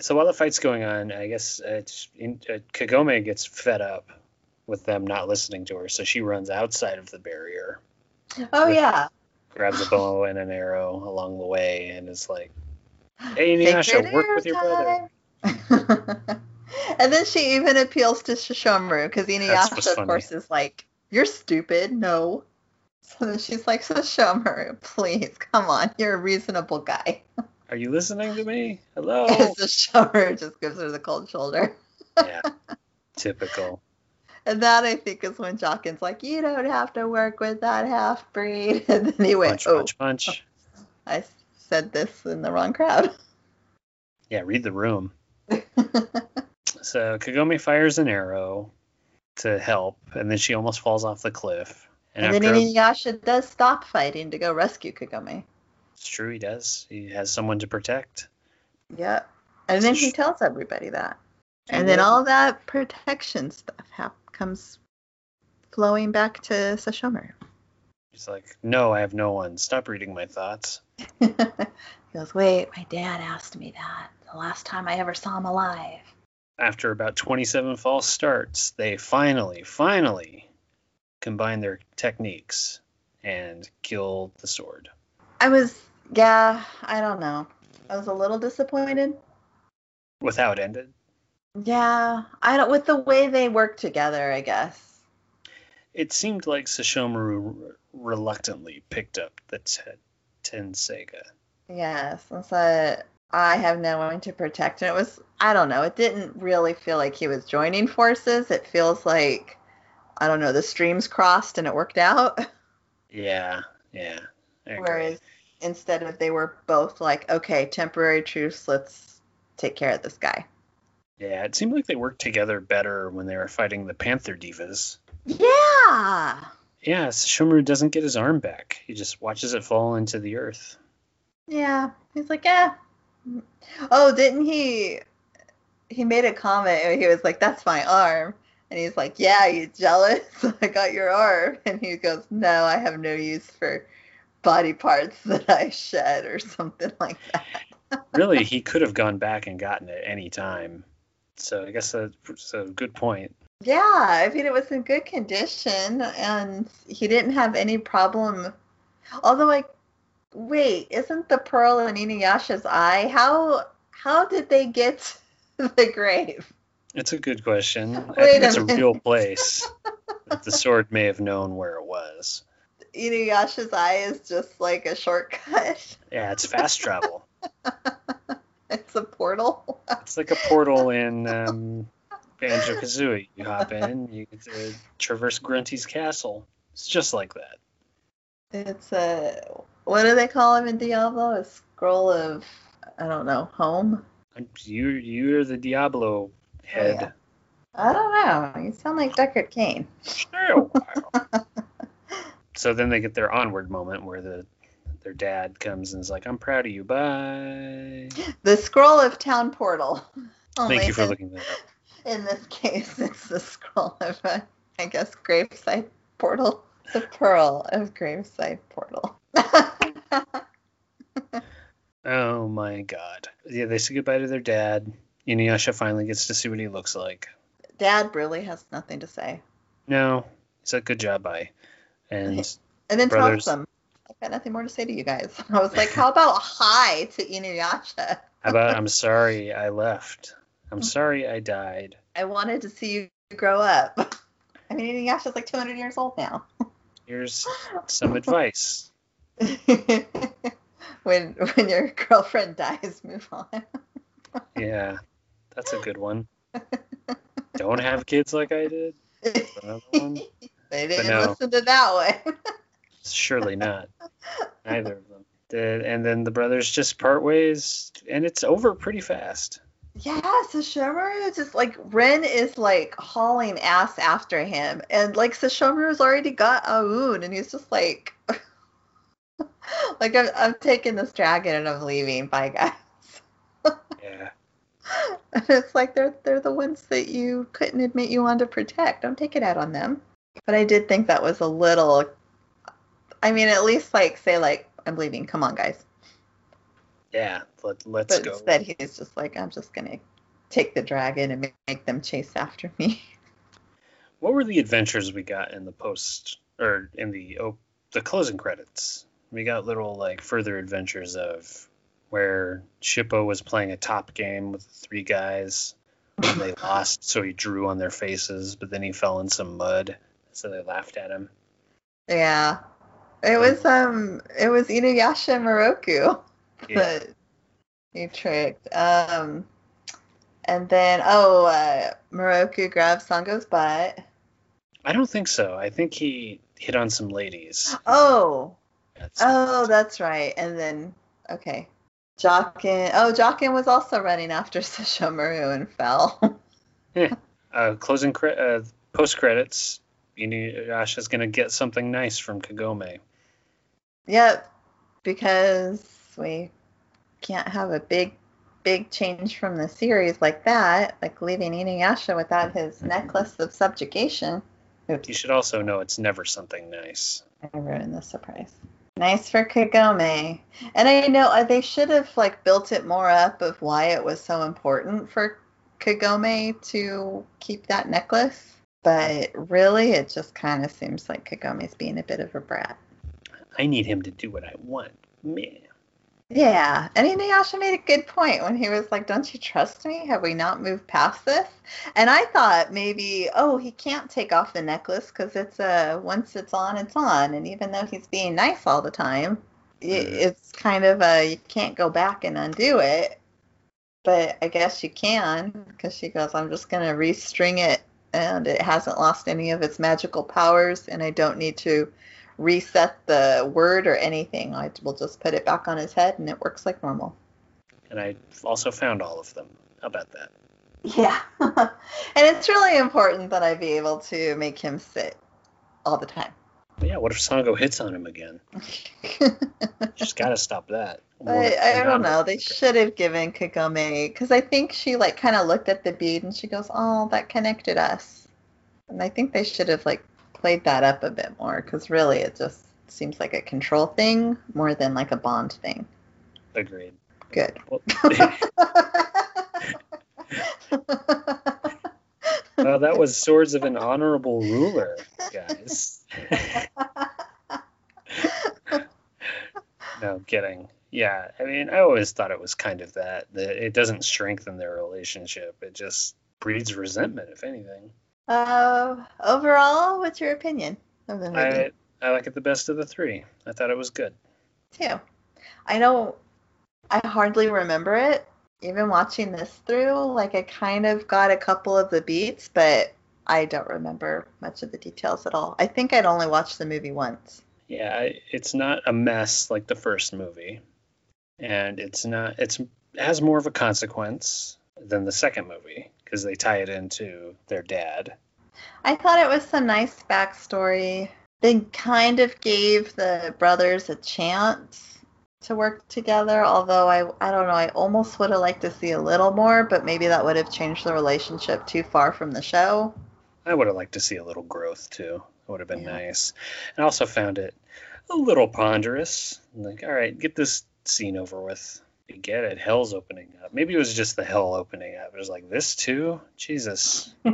So while the fight's going on, I guess uh, uh, Kagome gets fed up with them not listening to her, so she runs outside of the barrier, Oh yeah. grabs a bow and an arrow along the way, and is like, "Hey, Inuyasha, work with your brother." <laughs> and then she even appeals to Sesshomaru because Inuyasha, of course, is like, "You're stupid." No. So then she's like, "Sesshomaru, <laughs> please, come on, you're a reasonable guy." <laughs> Are you listening to me? Hello. <laughs> And Sesshomaru just gives her the cold shoulder. yeah, typical. <laughs> And that I think is when Jaken's like, "You don't have to work with that half breed." <laughs> And then he went, Punch, "Oh, punch, punch. I said this in the wrong crowd." Yeah, read the room. So Kagome fires an arrow to help, and then she almost falls off the cliff. And, And, then a- Inuyasha does stop fighting to go rescue Kagome. It's true, he does. He has someone to protect. Yep. And then he tells everybody that. And then all that protection stuff hap- comes flowing back to Sesshomaru. He's like, "No, I have no one. Stop reading my thoughts." <laughs> he goes, Wait, my dad asked me that the last time I ever saw him alive. After about 27 false starts, they finally, finally combine their techniques and kill the sword. I was, yeah, I don't know. I was a little disappointed. with how it ended. Yeah, I don't, with the way they work together, I guess. It seemed like Sesshomaru r- reluctantly picked up the t- Tenseiga. Yes, and so I have no one to protect. And it was, I don't know, it didn't really feel like he was joining forces. It feels like, I don't know, the streams crossed and it worked out. <laughs> Yeah, yeah. Whereas instead of they were both like, okay, temporary truce, let's take care of this guy. Yeah, it seemed like they worked together better when they were fighting the Panther Devas. Yeah. Yeah, Sesshomaru doesn't get his arm back. He just watches it fall into the earth. Yeah. He's like, yeah. Oh, didn't he? He made a comment. and He was like, that's my arm. And he's like, yeah, you jealous? <laughs> I got your arm. And he goes, no, I have no use for body parts that I shed or something like that. <laughs> Really, he could have gone back and gotten it any time. So I guess that's a good point. Yeah, I mean, it was in good condition and he didn't have any problem. Although, like, wait, isn't the pearl in Inuyasha's eye? How how did they get <laughs> the grave? It's a good question. I Wait think a it's a real place. the sword may have known where it was. Inuyasha's eye is just like a shortcut. <laughs> Yeah, it's fast travel. <laughs> It's a portal. It's like a portal in <laughs> um, Banjo Kazooie. You hop in, you get to traverse Grunty's castle. It's just like that. It's a what do they call him in Diablo? A scroll of I don't know home. You you're the Diablo head. yeah. I don't know. You sound like Deckard Cain. While. So then they get their onward moment where the their dad comes and is like, "I'm proud of you. Bye." <gasps> The scroll of town portal. Thank you for in- looking that up. In this case, <laughs> it's the scroll of, uh, I guess, graveside portal. The pearl of graveside portal. <laughs> Oh my god. Yeah, they say goodbye to their dad. Inuyasha finally gets to see what he looks like. Dad really has nothing to say. No, he said good job, bye. And And then Brothers. tells them, I've got nothing more to say to you guys. <laughs> I was like, how about hi to Inuyasha? how about I'm <laughs> sorry I left. I'm mm-hmm. sorry I died. I wanted to see you grow up. <laughs> I mean, Inuyasha's like 200 years old now. Here's some advice. when when your girlfriend dies, move on. Yeah, that's a good one. Don't have kids like I did. They didn't no. listen to that one. <laughs> Surely not. Neither of them did. And then the brothers just part ways, and it's over pretty fast. Yeah, so Sesshomaru just like Rin is like hauling ass after him, and like Sesshomaru's already got Ah-Un, and he's just like, <laughs> like I'm, I'm taking this dragon and I'm leaving. Bye, guys. Yeah. <laughs> And it's like they're they're the ones that you couldn't admit you wanted to protect. Don't take it out on them. But I did think that was a little. I mean, at least like say like I'm leaving. Come on, guys. Yeah. Let, let's But go. instead, he's just like, I'm just gonna take the dragon and make, them chase after me. <laughs> What were the adventures we got in the post or in the oh, the closing credits? We got little like further adventures of where Shippo was playing a top game with three guys and they <laughs> lost, so he drew on their faces, but then he fell in some mud, so they laughed at him. Yeah. It was um it was Inuyasha Miroku <laughs> Yeah. he tricked. Um and then oh uh Miroku grabs Sango's butt. I don't think so. I think he hit on some ladies. Oh. That's- Oh, that's right. And then okay. Jaken oh Jaken was also running after <laughs> Sesshomaru and fell. <laughs> yeah. uh, closing cre- uh, post credits. Inuyasha's gonna get something nice from Kagome. Yep, because we can't have a big, big change from the series like that, like leaving Inuyasha without his necklace of subjugation. Oops, You should also know it's never something nice. I ruined the surprise. Nice for Kagome. And I know uh, they should have like built it more up of why it was so important for Kagome to keep that necklace. But really, it just kind of seems like Kagome's being a bit of a brat. I need him to do what I want. Man. Yeah, and Inuyasha made a good point when he was like, "Don't you trust me? Have we not moved past this?" And I thought maybe, oh, he can't take off the necklace because it's a once it's on, it's on. And even though he's being nice all the time, i Mhm. it's kind of a you can't go back and undo it. But I guess you can because she goes, "I'm just gonna restring it, and it hasn't lost any of its magical powers, and I don't need to." reset the word or anything. I will just put it back on his head and it works like normal. And I also found all of them. How about that? Yeah. <laughs> and it's really important that I be able to make him sit all the time. But yeah, what if Sango hits on him again? <laughs> Just gotta stop that. I, I don't um, know. They should have given Kagome because I think she like kind of looked at the bead and she goes, "Oh, that connected us." And I think they should have like played that up a bit more because really it just seems like a control thing more than like a bond thing. Agreed. Good. Well, <laughs> <laughs> well, that was Swords of an Honorable Ruler, guys. <laughs> no, I'm kidding. Yeah, I mean, I always thought it was kind of that. That it doesn't strengthen their relationship. It just breeds resentment, if anything. Uh, overall, what's your opinion of the movie? I I like it the best of the three. I thought it was good. too. I don't. I hardly remember it. Even watching this through, like I kind of got a couple of the beats, but I don't remember much of the details at all. I think I'd only watched the movie once. Yeah, it's not a mess like the first movie, and it's not. It's it has more of a consequence than the second movie because they tie it into their dad. I thought it was some nice backstory. They kind of gave the brothers a chance to work together, although I I don't know, I almost would have liked to see a little more, but maybe that would have changed the relationship too far from the show. I would have liked to see a little growth too. It would have been Yeah. nice. And I also found it a little ponderous. Like, all right, get this scene over with. You get it. Hell's opening up. Maybe it was just the hell opening up. It was like this too. Jesus. <laughs>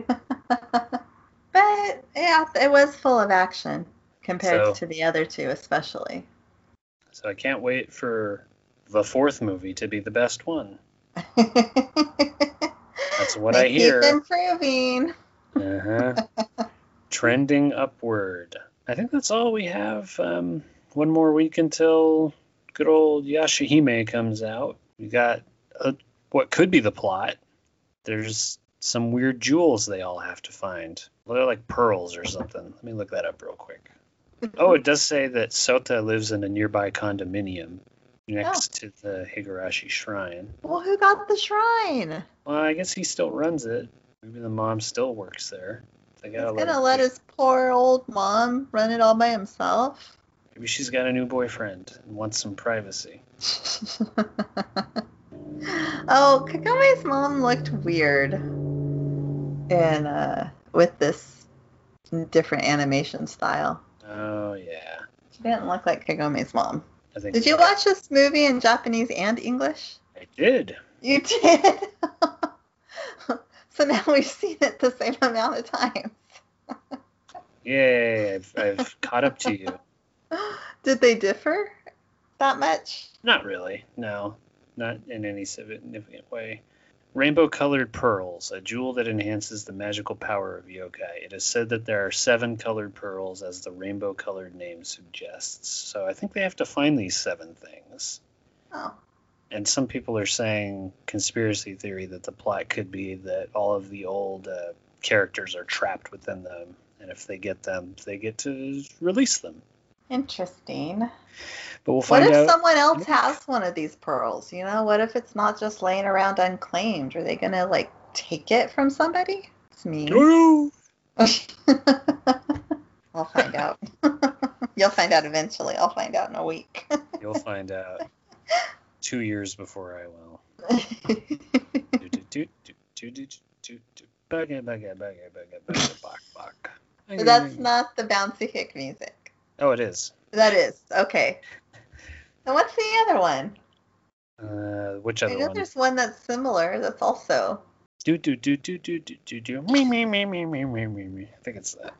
But yeah, it was full of action compared So- to the other two, especially. So I can't wait for the fourth movie to be the best one. <laughs> That's what I hear. Keep improving. Uh-huh. Trending upward. I think that's all we have. Um, one more week until good old Yashahime comes out. We got a, what could be the plot. There's some weird jewels they all have to find. They're like pearls or something. Let me look that up real quick. Oh, it does say that Sota lives in a nearby condominium next to the Higurashi shrine. Well, who got the shrine? Well, I guess he still runs it. Maybe the mom still works there. They He's gotta gonna her let his poor old mom run it all by himself. Maybe she's got a new boyfriend and wants some privacy. <laughs> oh, Kagome's mom looked weird in uh with this different animation style. Oh yeah, She didn't look like Kagome's mom. I think. Did you watch this movie in Japanese and English? I did. You did. <laughs> so now <laughs> we've seen it the same amount of times. Yay! I've, I've caught up to you. <laughs> Did they differ that much? Not really. No, not in any significant way. Rainbow colored pearls, a jewel that enhances the magical power of yokai. It is said that there are seven colored pearls, as the rainbow colored name suggests. So I think they have to find these seven things. Oh. And some people are saying conspiracy theory that the plot could be that all of the old uh, characters are trapped within them, and if they get them, they get to release them. Interesting. But we'll find out. What if out. someone else has one of these pearls? You know, what if it's not just laying around unclaimed? Are they gonna like take it from somebody? It's me. I'll <laughs> find out. <laughs> You'll find out eventually. I'll find out in a week. You'll find out <laughs> two years before I will. <laughs> That's not the bouncy hick music. Oh, it is. That is okay. And what's the other one? Uh, which I other know one? there's one that's similar. That's also. Do do do do do do do do. Me me me me me me me me. I think it's that.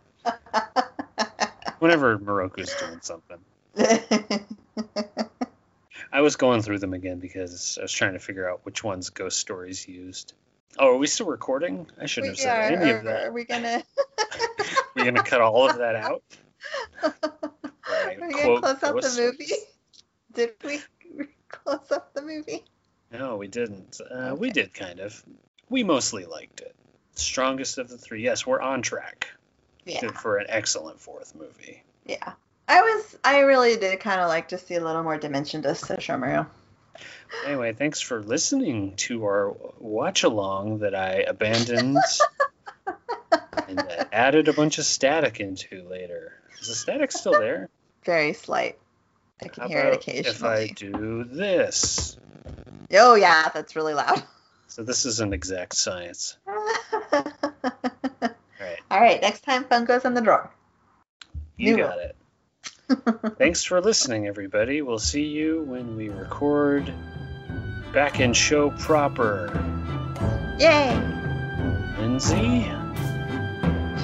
<laughs> Whenever Miroku's doing something. <laughs> I was going through them again because I was trying to figure out which ones Ghost Stories used. Oh, are we still recording? I shouldn't have said are, any are, of that. are we gonna? <laughs> We're gonna cut all of that out. Right, Are we gonna close out the movie? Did we <laughs> close up the movie? No, we didn't. Uh, We did kind of. We mostly liked it. Strongest of the three. Yes, we're on track Yeah, for an excellent fourth movie. yeah. I was. I really did kind of like to see a little more dimension to Sesshomaru. Anyway, thanks for listening to our watch along that I abandoned <laughs> and uh, added a bunch of static into later. Is the static still there? <laughs> Very slight. I can How hear it occasionally. If I do this. Oh yeah, that's really loud. So this is an exact science. <laughs> All right. right, next time phone goes in the drawer. You New got it. Thanks for listening, everybody. We'll see you when we record back in show proper. Yay! Lindsay,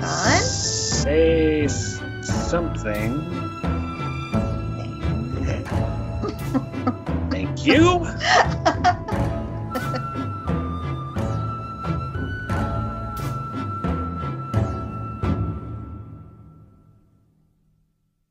Sean? say something. <laughs> Thank you. <laughs>